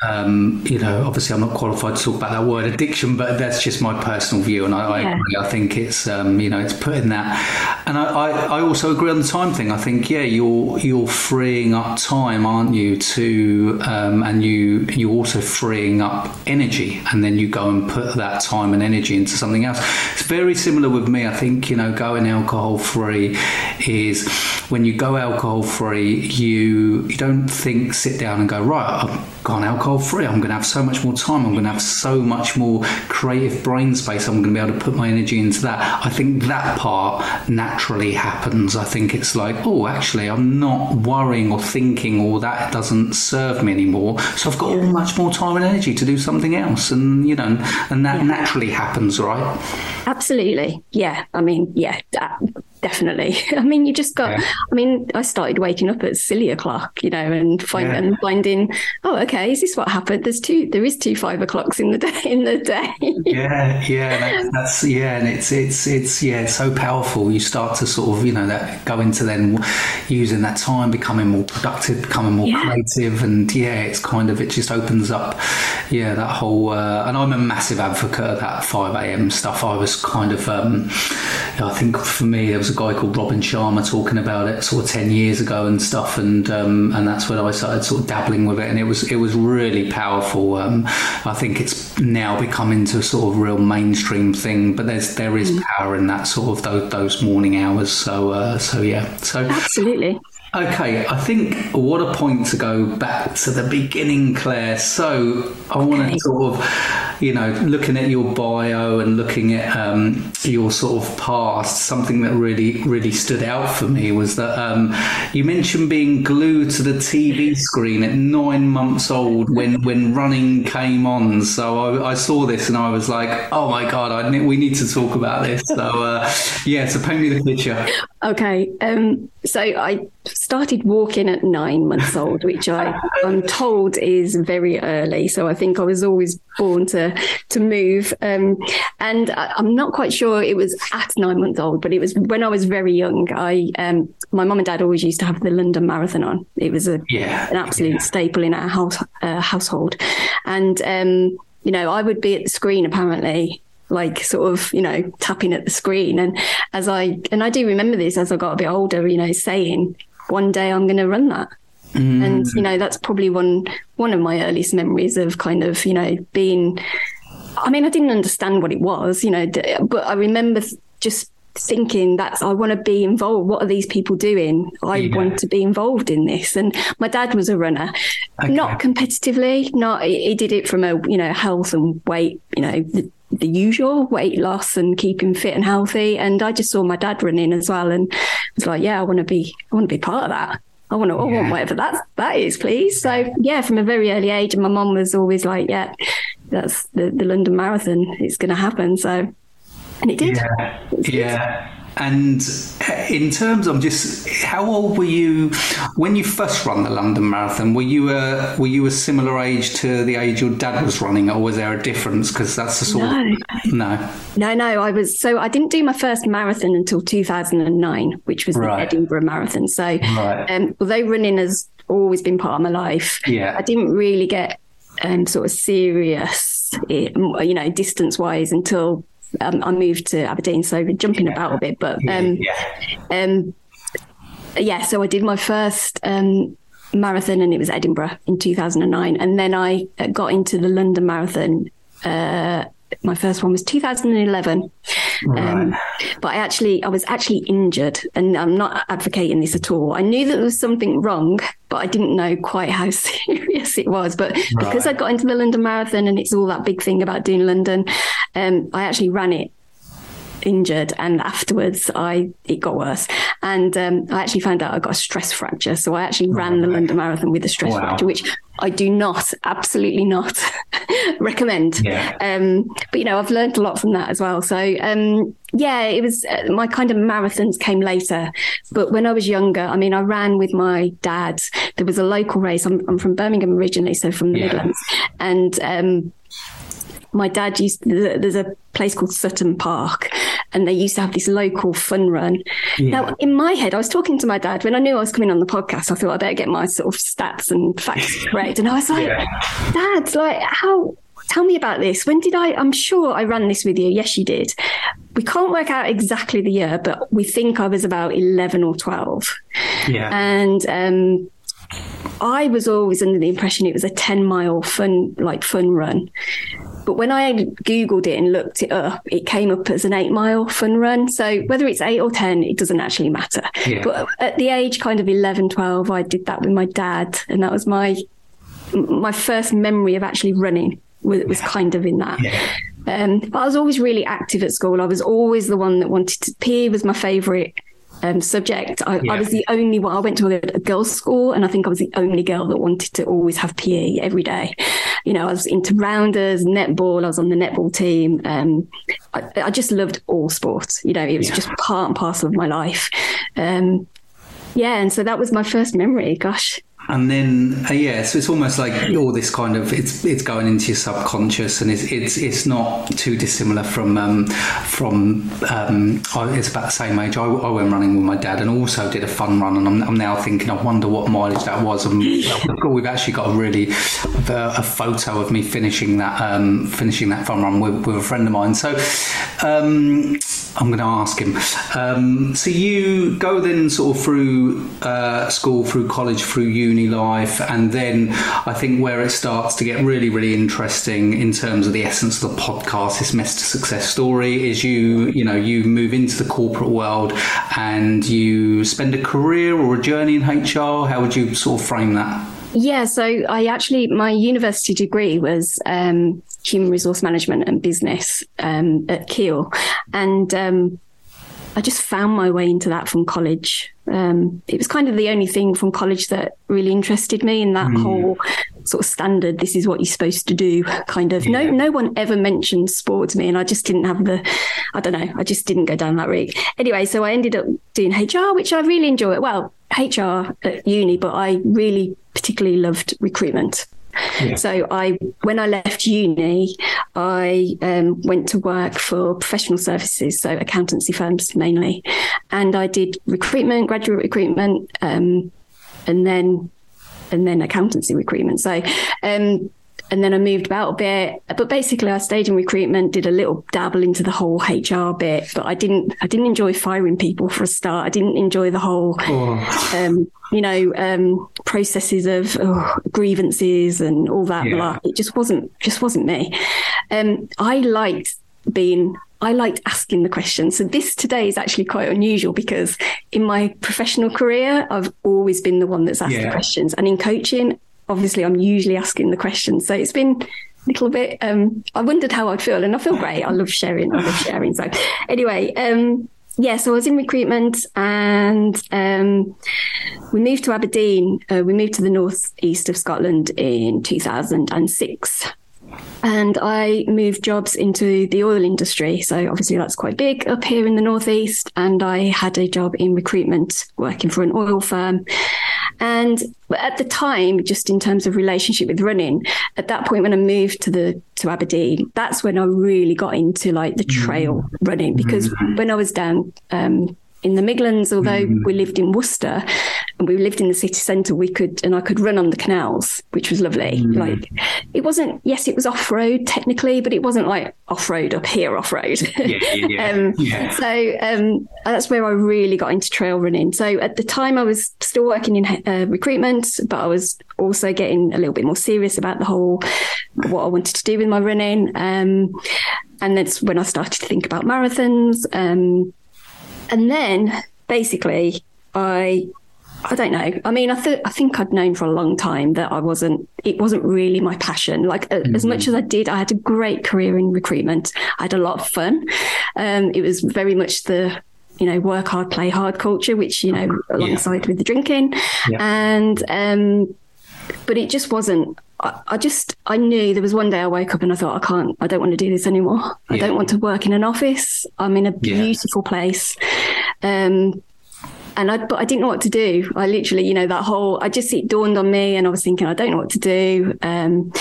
um, you know, obviously, I'm not qualified to talk about that word addiction, but that's just my personal view, and I, I agree. I think it's um, you know, it's putting that, and I, I, I also agree on the time thing. I think yeah, you're you're freeing up time, aren't you? To um, and you you're also freeing up energy, and then you go and put that time and energy into something else. It's very similar with me. I think you know, going alcohol free is when you go alcohol free, you you don't think sit down and go right. I've gone alcohol free. I'm going to have so much more time. I'm going to have so much more creative brain space. I'm going to be able to put my energy into that. I think that part naturally happens. I think it's like, oh, actually, I'm not worrying or thinking, or that doesn't serve me anymore. So I've got all much more time and energy to do something else, and you know, and that yeah. naturally happens, right? Absolutely, yeah. I mean, yeah, definitely. *laughs* I mean, you just got. Yeah. I mean, I started waking up at silly o'clock, you know, and find, yeah. and finding, oh, okay, is this what happened? There's two. There is two five o'clocks in the day. In the day. *laughs* yeah, yeah, that's, that's yeah, and it's it's it's yeah, it's so powerful. You start to sort of you know that go into then using that time, becoming more productive, becoming more yeah. creative, and yeah, it's kind of it just opens up, yeah, that whole. Uh, and I'm a massive advocate of that five a.m. stuff. I was kind of, um, I think for me there was a guy called Robin Sharma talking about it sort of ten years ago and stuff, and um, and that's when I started sort of dabbling with it, and it was it was really powerful. Um, I think it's now become into a sort of real mainstream thing, but there's there is mm. power in that sort of those, those morning hours. So uh, so yeah, so absolutely. Okay, I think what a point to go back to the beginning, Claire. So I want to sort of, you know, looking at your bio and looking at um, your sort of past. Something that really, really stood out for me was that um, you mentioned being glued to the TV screen at nine months old when when running came on. So I, I saw this and I was like, oh my god, I, we need to talk about this. So uh, yeah, so paint me the picture. Okay, um, so I started walking at nine months old, which I, I'm told is very early. So I think I was always born to to move. Um, and I, am not quite sure it was at nine months old, but it was when I was very young. I um, my mum and dad always used to have the London Marathon on. It was a yeah. an absolute yeah. staple in our house uh, household, and um, you know I would be at the screen apparently like sort of you know tapping at the screen and as i and i do remember this as i got a bit older you know saying one day I'm going to run that. Mm. And you know that's probably one one of my earliest memories of kind of you know being. I mean, I didn't understand what it was, you know, but I remember just thinking that I want to be involved. What are these people doing? I yeah. want to be involved in this. And my dad was a runner, okay. not competitively. Not he did it from a you know health and weight, you know, the, the usual weight loss and keeping fit and healthy. And I just saw my dad running as well, and was like, yeah, I want to be, I want to be part of that. I want to, I want whatever that that is, please. So yeah, from a very early age, and my mom was always like, yeah, that's the the London Marathon. It's going to happen. So, and it did. Yeah. It yeah. And in terms of just how old were you when you first run the London Marathon? Were you a were you a similar age to the age your dad was running, or was there a difference? Because that's the sort no. of no, no, no. I was so I didn't do my first marathon until 2009, which was right. the Edinburgh Marathon. So right. um, although running has always been part of my life, yeah, I didn't really get um, sort of serious, you know, distance wise until um, I moved to Aberdeen, so jumping yeah. about a bit. But um, yeah. um, yeah, so I did my first um, marathon, and it was Edinburgh in 2009, and then I uh, got into the London Marathon. Uh, my first one was 2011. Right. Um, but I actually, I was actually injured, and I'm not advocating this at all. I knew that there was something wrong, but I didn't know quite how *laughs* serious it was. But right. because I got into the London Marathon, and it's all that big thing about doing London, um, I actually ran it injured and afterwards I it got worse. And um, I actually found out I got a stress fracture. So I actually ran the London Marathon with a stress wow. fracture which I do not absolutely not *laughs* recommend. Yeah. um, but you know I've learned a lot from that as well. So um, yeah it was uh, my kind of marathons came later. But when I was younger I mean I ran with my dad. There was a local race. I'm, I'm from Birmingham originally so from the yeah. Midlands. And um, my dad used there's a place called Sutton Park and they used to have this local fun run. Yeah. Now in my head, I was talking to my dad when I knew I was coming on the podcast. I thought I better get my sort of stats and facts *laughs* correct. And I was like, yeah. Dad, like how tell me about this. When did I? I'm sure I ran this with you. Yes, you did. We can't work out exactly the year, but we think I was about 11 or 12. Yeah. And um, I was always under the impression it was a 10 mile fun, like fun run. but when I googled it and looked it up, it came up as an eight mile fun run. So whether it's eight or ten, it doesn't actually matter. Yeah. But at the age kind of 11, 12, I did that with my dad, and that was my my first memory of actually running was, was kind of in that. Yeah. Um, but I was always really active at school. I was always the one that wanted to. PE was my favourite um, subject. I, yeah. I, was the only one. I went to a, a, girls' school, and I think I was the only girl that wanted to always have PE every day. You know, I was into rounders, netball. I was on the netball team. Um, I, I, just loved all sports. You know, it was yeah. just part and parcel of my life. Um, yeah, and so that was my first memory. Gosh, and then uh, yeah, so it's almost like all this kind of it's it's going into your subconscious, and it's it's it's not too dissimilar from um, from um, it's about the same age. I, I, went running with my dad, and also did a fun run, and I'm, I'm now thinking, I wonder what mileage that was. And we've actually got a really a, a photo of me finishing that um, finishing that fun run with, with a friend of mine. So. Um, I'm going to ask him. Um, so you go then sort of through uh, school, through college, through uni life, and then I think where it starts to get really, really interesting in terms of the essence of the podcast, this to Success story, is you, you know, you move into the corporate world and you spend a career or a journey in HR. How would you sort of frame that? Yeah, so I actually my university degree was um, human resource management and business um, at Keele, and um, I just found my way into that from college. Um, it was kind of the only thing from college that really interested me in that mm. whole sort of standard. This is what you're supposed to do. Kind of. Yeah. No, no one ever mentioned sport to me, and I just didn't have the. I don't know. I just didn't go down that route. Anyway, so I ended up doing HR, which I really enjoy. Well, HR at uni, but I really particularly loved recruitment. Yeah. So I, when I left uni, I um, went to work for professional services, so accountancy firms mainly, and I did recruitment, graduate recruitment, um, and then and then accountancy recruitment. So um, and then I moved about a bit. But basically, I stayed in recruitment, did a little dabble into the whole HR bit, but I didn't. I didn't enjoy firing people for a start. I didn't enjoy the whole, oh. um, you know, um, processes of oh, grievances and all that. Yeah. It just wasn't. Just wasn't me. Um, I liked being I liked asking the questions. So this today is actually quite unusual because in my professional career, I've always been the one that's asked yeah. the questions. And in coaching, obviously I'm usually asking the questions. So it's been a little bit, um, I wondered how I'd feel and I feel great. I love sharing. I love sharing. So anyway, um, yeah, so I was in recruitment and um, we moved to Aberdeen. Uh, we moved to the northeast of Scotland in 2006 and I moved jobs into the oil industry. So obviously that's quite big up here in the northeast. And I had a job in recruitment, working for an oil firm. And at the time, just in terms of relationship with running, at that point when I moved to the to Aberdeen, that's when I really got into like the trail mm. running because mm. when I was down um, in the Midlands, although mm. we lived in Worcester and we lived in the city centre, we could, and I could run on the canals, which was lovely. Mm. Like it wasn't, yes, it was off road technically, but it wasn't like off road up here off road. Yeah, yeah, *laughs* um, yeah. So um, that's where I really got into trail running. So at the time, I was still working in uh, recruitment, but I was also getting a little bit more serious about the whole what I wanted to do with my running. Um, and that's when I started to think about marathons. Um, and then basically, I I don't know. I mean, I, th- I think I'd known for a long time that I wasn't, it wasn't really my passion. Like, mm-hmm. as much as I did, I had a great career in recruitment. I had a lot of fun. Um, it was very much the, you know, work hard, play hard culture, which, you know, alongside yeah. with the drinking. Yeah. And, um, but it just wasn't, I, I, just, I knew there was one day I woke up and I thought, I can't, I don't want to do this anymore. I don't want to work in an office. I'm in a beautiful place. Um, and I, but I didn't know what to do. I literally, you know, that whole, I just, it dawned on me and I was thinking, I don't know what to do. Um,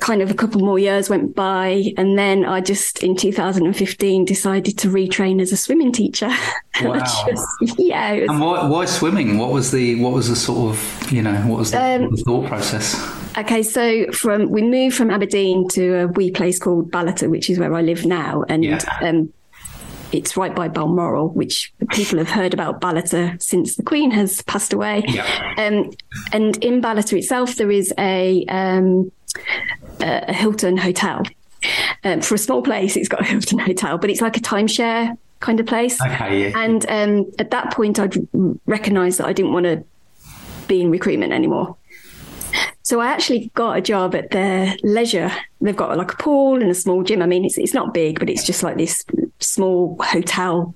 kind of a couple more years went by and then I just in 2015 decided to retrain as a swimming teacher. *laughs* Wow. just, yeah. Was, and why, why, swimming? What was the, what was the sort of, you know, what was the, um, the thought process? Okay, so from we moved from Aberdeen to a wee place called Ballater, which is where I live now, and yeah. um, it's right by Balmoral, which people have heard about Ballater since the Queen has passed away. Yeah. Um, and in Ballater itself, there is a, um, a Hilton hotel. Um, for a small place, it's got a Hilton *laughs* hotel, but it's like a timeshare kind of place. Okay, yeah. And um, at that point, I'd recognised that I didn't want to be in recruitment anymore. So I actually got a job at their leisure. They've got like a pool and a small gym. I mean, it's it's not big, but it's just like this small hotel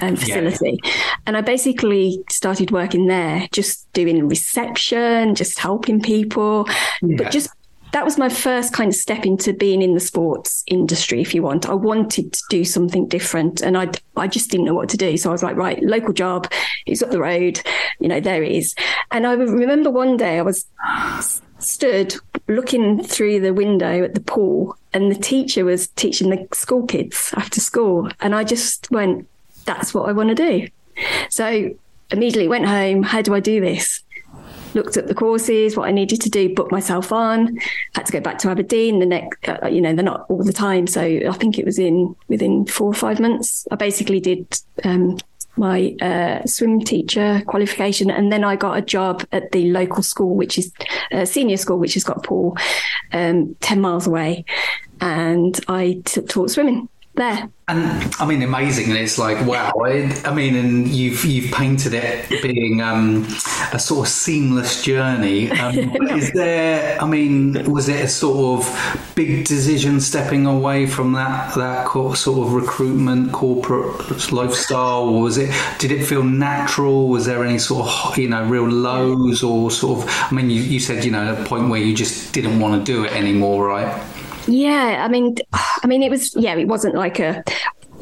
um, facility. Yeah. And I basically started working there, just doing reception, just helping people, yeah. but just that was my first kind of step into being in the sports industry, if you want. I wanted to do something different and I, I just didn't know what to do. So I was like, right, local job, it's up the road, you know, there. And I remember one day I was stood looking through the window at the pool and the teacher was teaching the school kids after school. And I just went, that's what I want to do. So immediately went home. How do I do this? Looked at the courses, what I needed to do, booked myself on. Had to go back to Aberdeen the next, uh, you know, they're not all the time. So I think it was in within four or five months. I basically did um, my uh, swim teacher qualification, and then I got a job at the local school, which is a senior school, which has got a pool um, ten miles away, and I t- taught swimming there. And I mean, amazing. And it's like, wow. I mean, and you've you've painted it being um, a sort of seamless journey. Um, *laughs* is there? I mean, was it a sort of big decision stepping away from that that sort of recruitment corporate lifestyle, or was it? Did it feel natural? Was there any sort of you know real lows or sort of? I mean, you, you said you know a point where you just didn't want to do it anymore, right? Yeah, I mean, I mean, it was yeah, it wasn't like a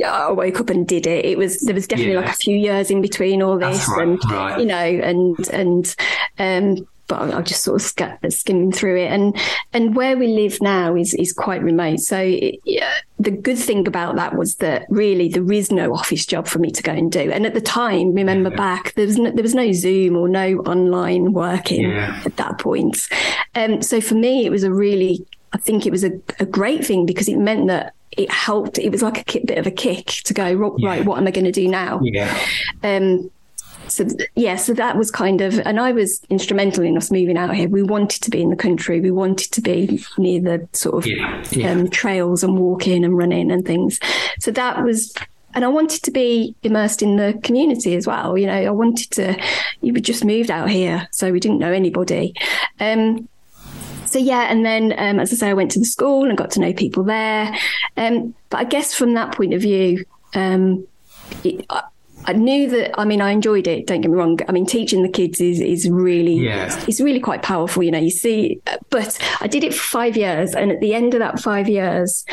I woke up and did it. It was there was definitely yeah. like a few years in between all this, right, and right. you know, and and um, but I, just sort of sk- skimming through it, and and where we live now is is quite remote. So it, yeah, the good thing about that was that really there is no office job for me to go and do. And at the time, remember yeah. back, there was no, there was no Zoom or no online working yeah. at that point. Um, so for me, it was a really I think it was a, a great thing because it meant that it helped. It was like a bit of a kick to go right. Yeah. What am I going to do now? Yeah. Um. So yeah, so that was kind of, and I was instrumental in us moving out here. We wanted to be in the country. We wanted to be near the sort of yeah. Yeah. Um, trails and walking and running and things. So that was and I wanted to be immersed in the community as well. You know, I wanted to. You just moved out here, so we didn't know anybody. Um, so yeah, and then um, as I say, I went to the school and got to know people there. Um, but I guess from that point of view, um, it, I, I, knew that. I mean, I enjoyed it. Don't get me wrong. I mean, teaching the kids is is really yeah. it's, it's really quite powerful. You know, you see. But I did it for five years, and at the end of that five years,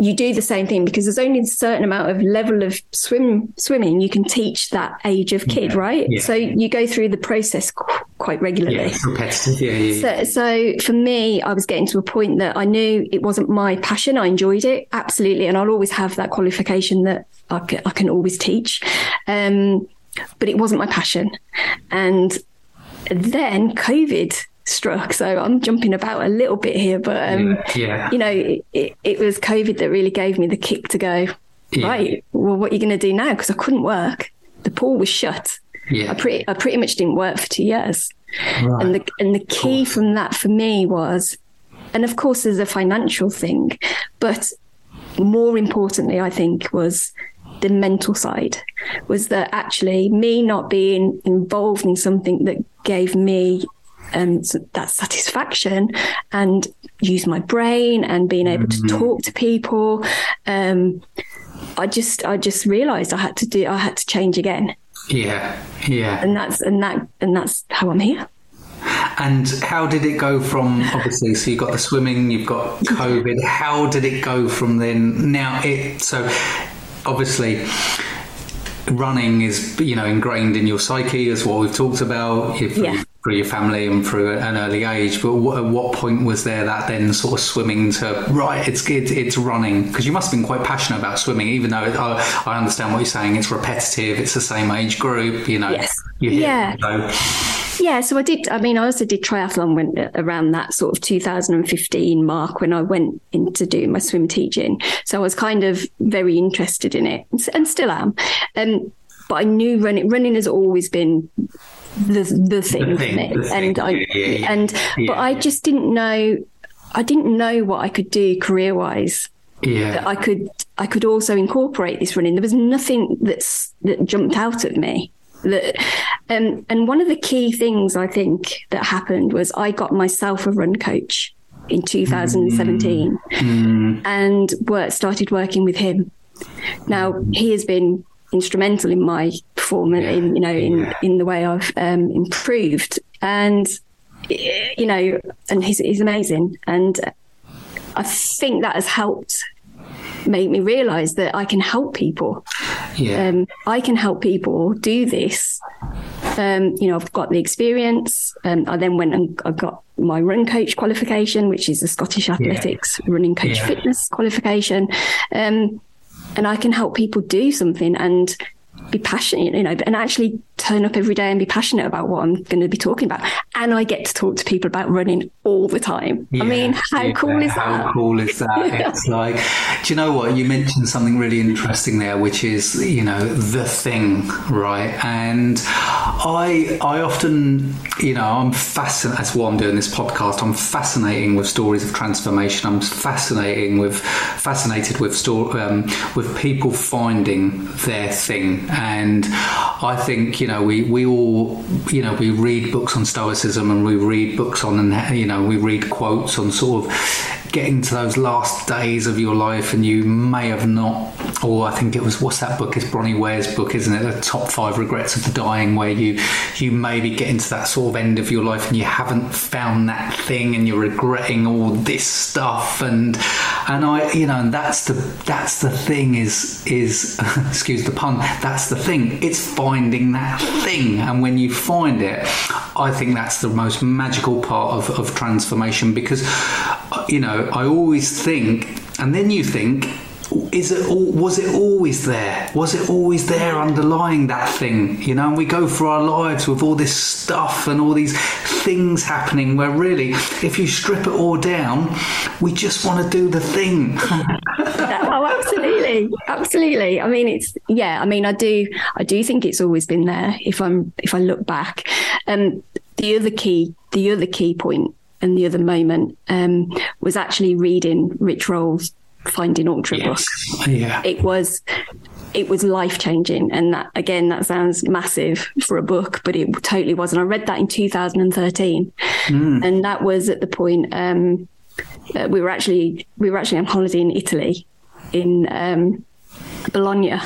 you do the same thing because there's only a certain amount of level of swim swimming you can teach that age of kid, yeah. right? Yeah. So you go through the process qu- quite regularly. Yeah, repetitive. Yeah, yeah, so, so for me, I was getting to a point that I knew it wasn't my passion. I enjoyed it absolutely, and I'll always have that qualification that I can, I can always teach. Um, but it wasn't my passion, and then COVID struck. So I'm jumping about a little bit here, but um, yeah, yeah. you know, it, it, was COVID that really gave me the kick to go. Yeah. Right, well, what are you going to do now? Because I couldn't work. The pool was shut. Yeah. I pretty, I pretty much didn't work for two years. Right. And the and the key from that for me was, and of course, there's a financial thing, but more importantly, I think was the mental side was that actually me not being involved in something that gave me um, that satisfaction and use my brain and being able to mm-hmm. talk to people. Um, I just I just realised I had to do I had to change again. Yeah, yeah. And that's and that and that's how I'm here. And how did it go from obviously? So you got the swimming, you've got COVID. *laughs* How did it go from then? Now it so obviously running is you know ingrained in your psyche as what we've talked about. You've, yeah through your family and through an early age. But at what point was there that then sort of swimming to right? It's it's, it's running because you must have been quite passionate about swimming, even though it, I, I, understand what you're saying. It's repetitive. It's the same age group. You know. Yes. yeah. so. Yeah, so I did. I mean, I also did triathlon when around that sort of 2015 mark when I went into doing my swim teaching. So I was kind of very interested in it, and still am. Um, but I knew running running has always been the the thing, the thing, the thing. and I yeah, yeah, and but I just didn't know I didn't know what I could do career wise. Yeah. That I could I could also incorporate this running. There was nothing that's that jumped out at me. That um, and one of the key things I think that happened was I got myself a run coach in 2017 Mm. and work, started working with him. Now he has been instrumental in my performance, Yeah. in you know, in Yeah. in the way I've um, improved, and you know, and he's he's amazing, and I think that has helped make me realize that I can help people. Yeah. Um, I can help people do this. Um, you know, I've got the experience. Um, I then went and I got my run coach qualification, which is the Scottish Athletics running coach Yeah. fitness qualification. Um, and I can help people do something and be passionate, you know, and actually turn up every day and be passionate about what I'm going to be talking about. And I get to talk to people about running all the time. I mean, how Yeah, cool is How that? How cool is that? *laughs* It's like, do you know what? You mentioned something really interesting there, which is, you know, the thing, right? And I, I often, you know, I'm fascinated. That's why I'm doing this podcast. I'm fascinating with stories of transformation. I'm fascinating with, fascinated with story, um, with people finding their thing. And I think, you know, we, we all, you know, we read books on stoicism and we read books on, and you know, we read quotes on sort of getting to those last days of your life and you may have not or I think it was what's that book? It's Bronnie Ware's book isn't it? The top five regrets of the dying where you you maybe get into that sort of end of your life and you haven't found that thing and you're regretting all this stuff and and I you know and that's the that's the thing is is *laughs* excuse the pun that's the thing. It's finding that thing. And when you find it I think that's the most magical part of, of transformation because uh, you know I always think and then you think is it all, was it always there? Was it always there underlying that thing you know? And we go through our lives with all this stuff and all these things happening where really if you strip it all down we just want to do the thing. *laughs* Oh absolutely. Absolutely. I mean it's yeah i mean i do i do think it's always been there if i'm if i look back. Um the other key the other key point and the other moment um was actually reading rich roll's finding ultra book yeah. It was it was life changing and that again that sounds massive for a book but it totally was and i read that in 2013 and that was at the point um uh, we were actually we were actually on holiday in italy in um bologna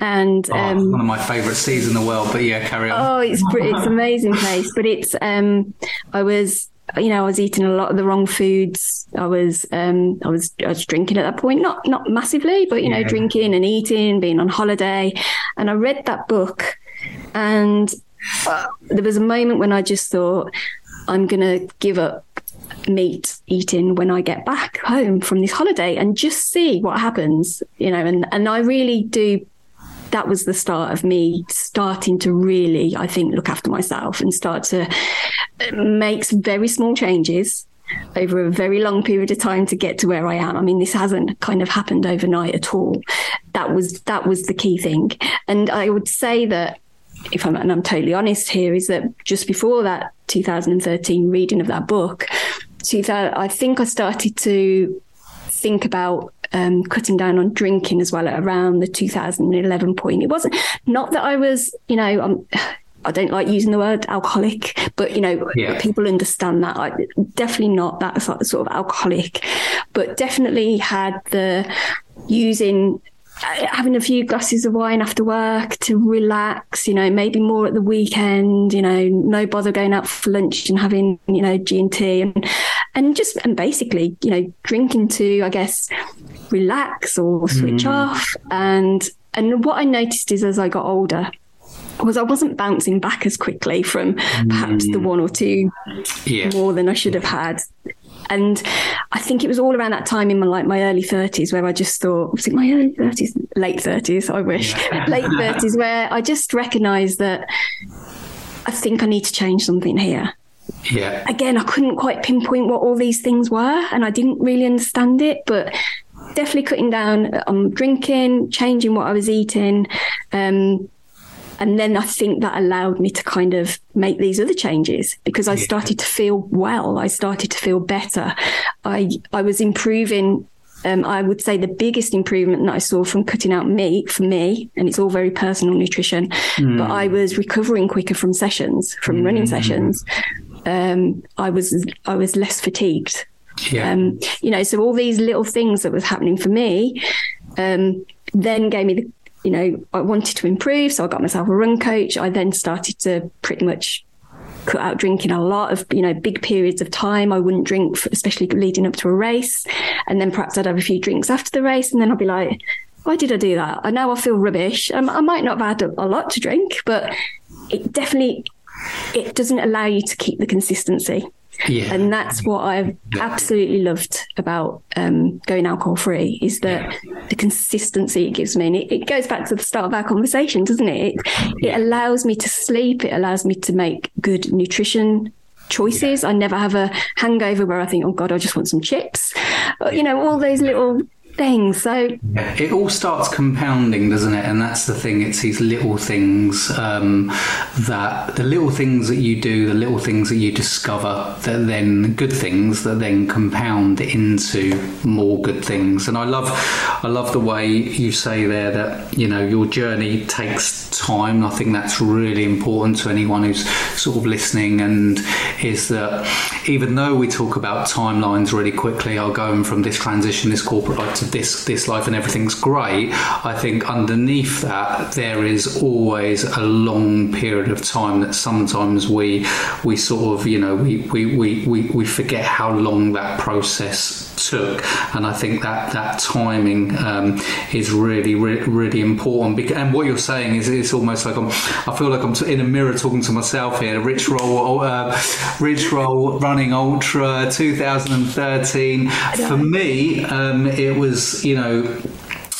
and Oh, um one of my favourite seas in the world but yeah carry on. Oh, it's it's amazing *laughs* place, but it's um, I was you know I was eating a lot of the wrong foods. I was um, I was I was drinking at that point, not not massively, but you know Yeah. drinking and eating, being on holiday, and I read that book, and uh, there was a moment when I just thought I'm gonna give up meat eating when I get back home from this holiday and just see what happens, you know, and and I really do that was the start of me starting to really, I think, look after myself and start to uh, make some very small changes over a very long period of time to get to where I am. I mean, this hasn't kind of happened overnight at all. That was that was the key thing, and I would say that if I'm and I'm totally honest here, is that just before that 2013 reading of that book, I think I started to think about um, cutting down on drinking as well at around the 2011 point. It wasn't not that I was, you know, I don't like using the word alcoholic, but you know, Yeah. people understand that. I definitely not that sort of alcoholic, but definitely had the using having a few glasses of wine after work to relax, you know, maybe more at the weekend, you know, no bother going out for lunch and having, you know, G and T and and just and basically, you know, drinking to, I guess, relax or switch hmm. off. And and what I noticed is as I got older was I wasn't bouncing back as quickly from perhaps the hmm. one or two yeah more than I should have had. And I think it was all around that time in my like my early thirties where I just thought, was it my early thirties, late thirties? I wish *laughs* late thirties, where I just recognised that I think I need to change something here. yeah Again, I couldn't quite pinpoint what all these things were, and I didn't really understand it, but definitely cutting down on drinking, changing what I was eating, um, and then I think that allowed me to kind of make these other changes because I started to feel well. I started to feel better. I I was improving um, I would say the biggest improvement that I saw from cutting out meat for me, and it's all very personal nutrition, mm. but I was recovering quicker from sessions, from mm. running sessions. Um, I was I was less fatigued. Yeah. Um, you know, so all these little things that was happening for me, um, then gave me the you know, I wanted to improve, so I got myself a run coach. I then started to pretty much cut out drinking a lot of you know big periods of time. I wouldn't drink especially leading up to a race. And then perhaps i'd have a few drinks after the race and then i'd be like why did i do that? I know i feel rubbish. Um, i might not have had a, a lot to drink but it definitely it doesn't allow you to keep the consistency yeah. And that's what I've absolutely loved about um, going alcohol free is that yeah. the consistency it gives me. And it, it, goes back to the start of our conversation, doesn't it? It, yeah. it allows me to sleep. It allows me to make good nutrition choices. I never have a hangover where I think, oh God, I just want some chips. You know, all those little things. So it all starts compounding, doesn't it? And that's the thing. It's these little things um, that the little things that you do, the little things that you discover, that then good things that then compound into more good things. And I love, I love the way you say there that you know your journey takes time. I think that's really important to anyone who's sort of listening. And is that even though we talk about timelines really quickly, I'll go from this transition, this corporate life this this life and everything's great, I think underneath that there is always a long period of time that sometimes we we sort of you know we we, we, we, we forget how long that process took, and I think that that timing um, is really, really really important. And what you're saying is it's almost like I'm I feel like I'm in a mirror talking to myself here. Rich Roll, uh, Rich Roll running Ultra 2013. For me, um, it was you know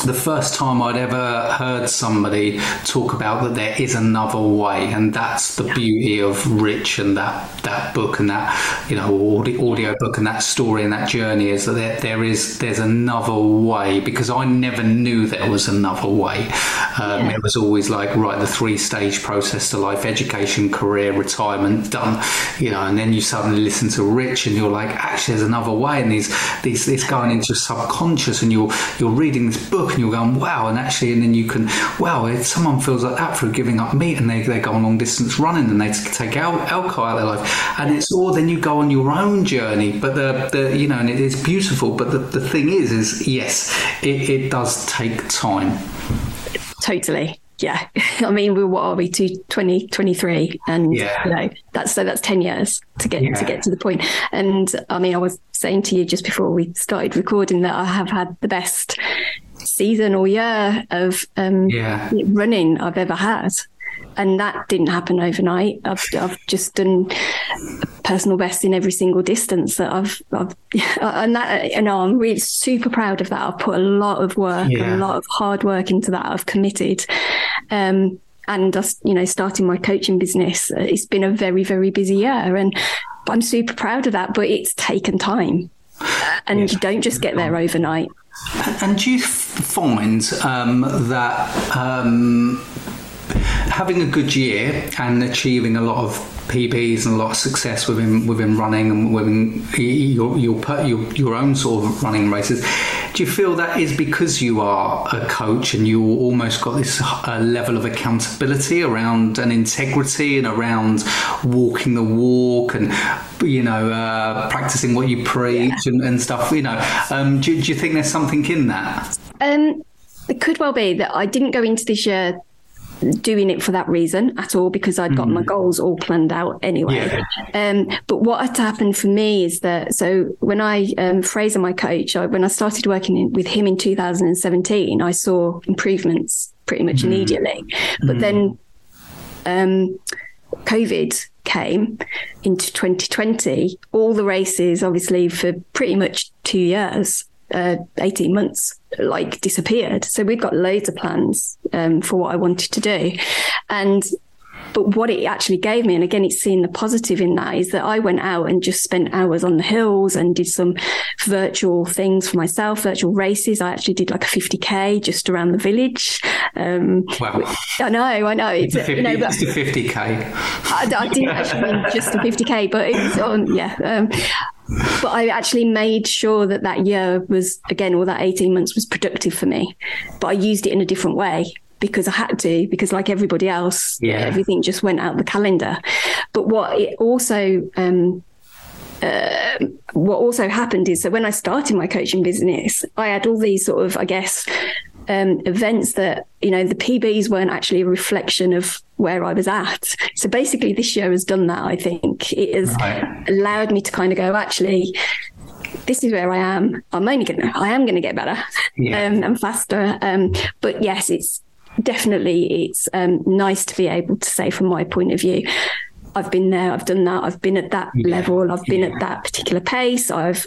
the first time I'd ever heard somebody talk about that there is another way, and that's the beauty of Rich and that that book and that you know audio, audio book and that story and that journey is that there, there is there's another way because I never knew there was another way. Um, yeah. It was always like right the three stage process to life: education, career, retirement, done. You know, and then you suddenly listen to Rich and you're like, actually, there's another way, and these these this going into your subconscious, and you're you're reading this book and you're going, wow, and actually, and then you can, wow, if someone feels like that through giving up meat and they, they go on long distance running and they take al- alcohol out of their life, and it's all, then you go on your own journey. But the, the you know, and it is beautiful. But the, the thing is, is yes, it, it does take time. Totally yeah *laughs* i mean we're what are we to 2023 and yeah. you know that's so that's 10 years to get yeah. to get to the point and i mean i was saying to you just before we started recording that i have had the best season or year of um, yeah. running I've ever had. And that didn't happen overnight. I've, I've just done personal best in every single distance that I've, I've *laughs* and that, you know, I'm really super proud of that. I've put a lot of work, yeah. a lot of hard work into that. I've committed. Um, and you know, starting my coaching business, uh, it's been a very, very busy year, and I'm super proud of that. But it's taken time, and yeah. you don't just get there overnight. And do you find um, that um, having a good year and achieving a lot of PBs and a lot of success within within running and within your your your, your own sort of running races. Do you feel that is because you are a coach and you almost got this uh, level of accountability around and integrity and around walking the walk and you know uh, practicing what you preach yeah. and, and, stuff? You know, um, do, do you think there's something in that? Um, it could well be that I didn't go into this year doing it for that reason at all because I'd got mm. my goals all planned out anyway. Yeah. Um, but what had happened for me is that so when I um, Fraser, my coach, I, when I started working in, with him in 2017, I saw improvements pretty much mm. immediately. But mm. then um, COVID came into 2020. All the races, obviously, for pretty much two years uh, 18 months like disappeared. So we've got loads of plans um, for what I wanted to do. And but what it actually gave me, and again, it's seeing the positive in that, is that I went out and just spent hours on the hills and did some virtual things for myself, virtual races. I actually did like a 50K just around the village Um, wow. I know, I know. It's, it's, a 50, you know, but, it's a 50k. I, I, didn't actually mean just a 50k, but it's on, yeah. Um, but I actually made sure that that year was again, all that 18 months was productive for me, but I used it in a different way because I had to, because like everybody else, yeah. everything just went out the calendar. But what it also, um, uh, what also happened is that when I started my coaching business, I had all these sort of, I guess, um, events that you know the PBs weren't actually a reflection of where I was at. So basically, this year has done that. I think it has right. allowed me to kind of go actually. This is where I am. I'm only gonna. I am gonna get better yeah. um, and faster. Um, but yes, it's definitely it's um, nice to be able to say from my point of view I've been there, I've done that, I've been at that yeah. level, I've been yeah. at that particular pace, I've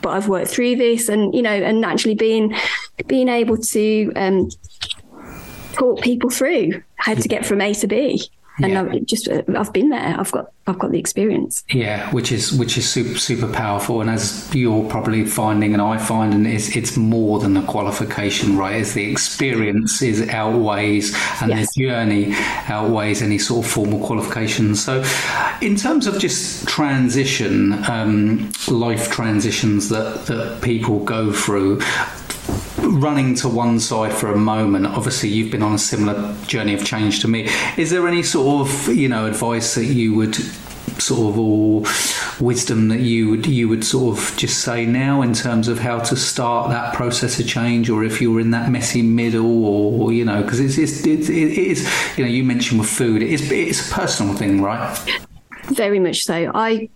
but I've worked through this and you know and actually being being able to um, talk people through how to get from A to B and yeah. I've just I've been there. I've got I've got the experience. Yeah, which is which is super super powerful. And as you're probably finding, and I find, and it's it's more than a qualification, right? It's the experience is outweighs, and yes. the journey outweighs any sort of formal qualifications. So, in terms of just transition, um, life transitions that that people go through running to one side for a moment, obviously you've been on a similar journey of change to me. Is there any sort of you know advice that you would sort of or wisdom that you would you would sort of just say now in terms of how to start that process of change, or if you're in that messy middle, or, you know, because it's, it's it, it is you know you mentioned with food, it is it's a personal thing, right? Very much so. I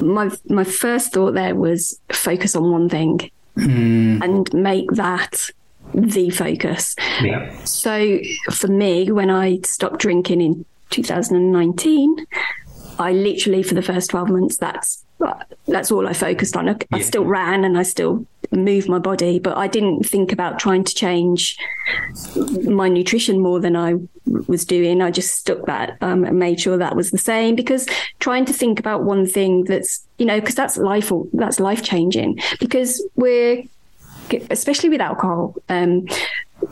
my my first thought there was focus on one thing mm. and make that the focus. Yeah. So for me, when I stopped drinking in 2019, I literally for the first 12 months that's that's all I focused on. I, yeah. I, still ran and I still moved my body, but I didn't think about trying to change my nutrition more than I was doing. I just stuck that um, and made sure that was the same because trying to think about one thing that's, you know, because that's life, that's life changing because we're, especially with alcohol, um,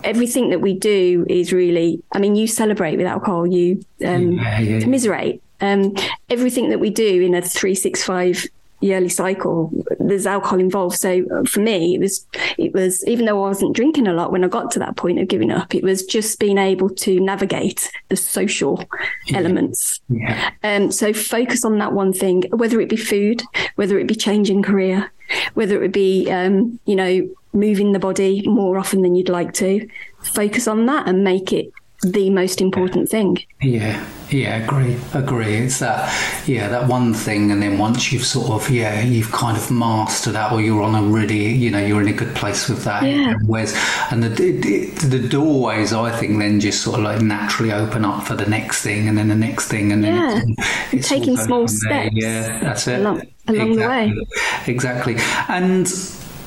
everything that we do is really, I mean, you celebrate with alcohol, you um, yeah, yeah, commiserate um, everything that we do in a 365 yearly cycle there's alcohol involved so for me it was it was even though i wasn't drinking a lot when i got to that point of giving up it was just being able to navigate the social yeah. elements yeah. um so focus on that one thing whether it be food whether it be changing career whether it would be um you know moving the body more often than you'd like to focus on that and make it the most important thing. Yeah, yeah, agree, agree. It's that, yeah, that one thing, and then once you've sort of, yeah, you've kind of mastered that, or you're on a really, you know, you're in a good place with that. Yeah. Whereas, and the the doorways, I think, then just sort of like naturally open up for the next thing, and then the next thing, and then yeah. it's, it's taking small steps. Yeah, that's it. Along, along exactly. the way. Exactly, and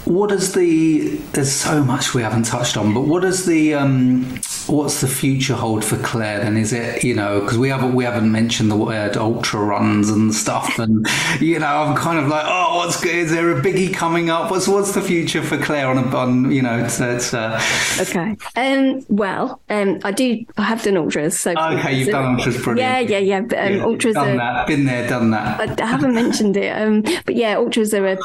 what is the? There's so much we haven't touched on, but what is the? Um, what's the future hold for Claire? Then is it you know because we haven't we haven't mentioned the word ultra runs and stuff, and you know I'm kind of like oh what's good? Is there a biggie coming up? What's what's the future for Claire on a on you know it's, it's uh... okay. Um. Well, um. I do. I have done ultras. So okay, you've so, done ultras. Brilliant. Yeah, yeah, yeah. But um, yeah, ultras done are, that. Been there, done that. I, I haven't mentioned it. Um. But yeah, ultras are a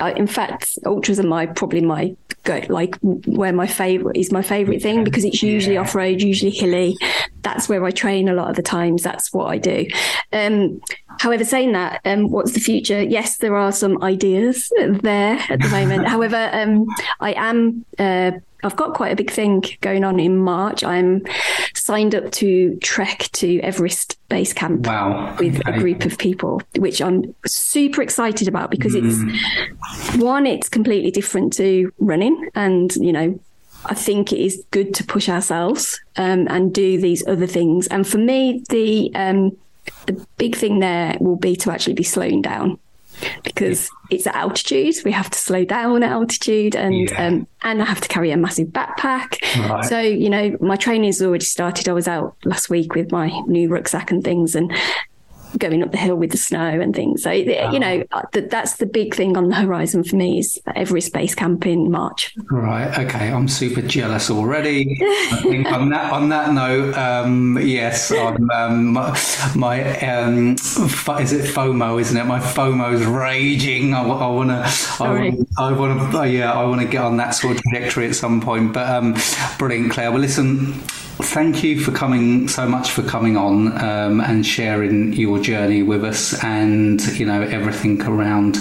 uh, in fact, ultras are my probably my go like where my favorite is my favorite thing because it's usually yeah. off road, usually hilly. That's where I train a lot of the times. That's what I do. Um, however, saying that, um, what's the future? Yes, there are some ideas there at the moment. *laughs* however, um, I am. Uh, I've got quite a big thing going on in March. I'm signed up to trek to Everest Base Camp wow. with okay. a group of people, which I'm super excited about because mm. it's one, it's completely different to running. And, you know, I think it is good to push ourselves um, and do these other things. And for me, the um, the big thing there will be to actually be slowing down because it's at altitude. We have to slow down at altitude, and yeah. um, and I have to carry a massive backpack. Right. So you know, my training's already started. I was out last week with my new rucksack and things, and going up the hill with the snow and things. So wow. you know uh, that's the big thing on the horizon for me is Everest Base Camp in March. Right. Okay. I'm super jealous already. I think on that on that note, um, yes, I'm, um, my, my um, is it FOMO? Isn't it? My FOMO is raging. I, I want to. I want to. Yeah, I want to get on that sort of trajectory at some point. But um, brilliant, Claire. Well, listen thank you for coming so much for coming on um, and sharing your journey with us and you know everything around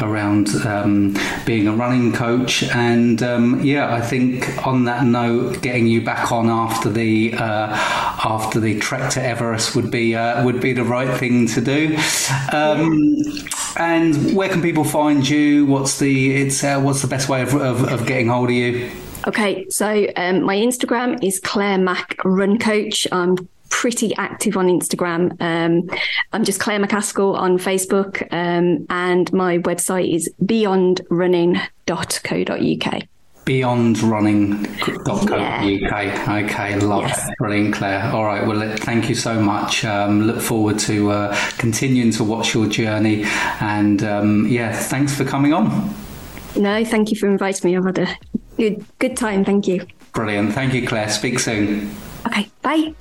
around um, being a running coach. And um, yeah I think on that note getting you back on after the uh, after the trek to Everest would be uh, would be the right thing to do. Um, and where can people find you? What's the it's uh, what's the best way of, of, of getting hold of you Okay, so um, my Instagram is Claire Mac Run Coach. I'm pretty active on Instagram. Um, I'm just Claire Macaskill on Facebook, um, and my website is beyondrunning.co.uk. Beyondrunning.co.uk. Yeah. Okay, love yes. it. Brilliant, Claire. All right, well, thank you so much. Um, look forward to uh, continuing to watch your journey. And um, yeah, thanks for coming on. No, thank you for inviting me. I've had a Good, good time. Thank you. Brilliant. Thank you, Claire. Speak soon. Okay. Bye.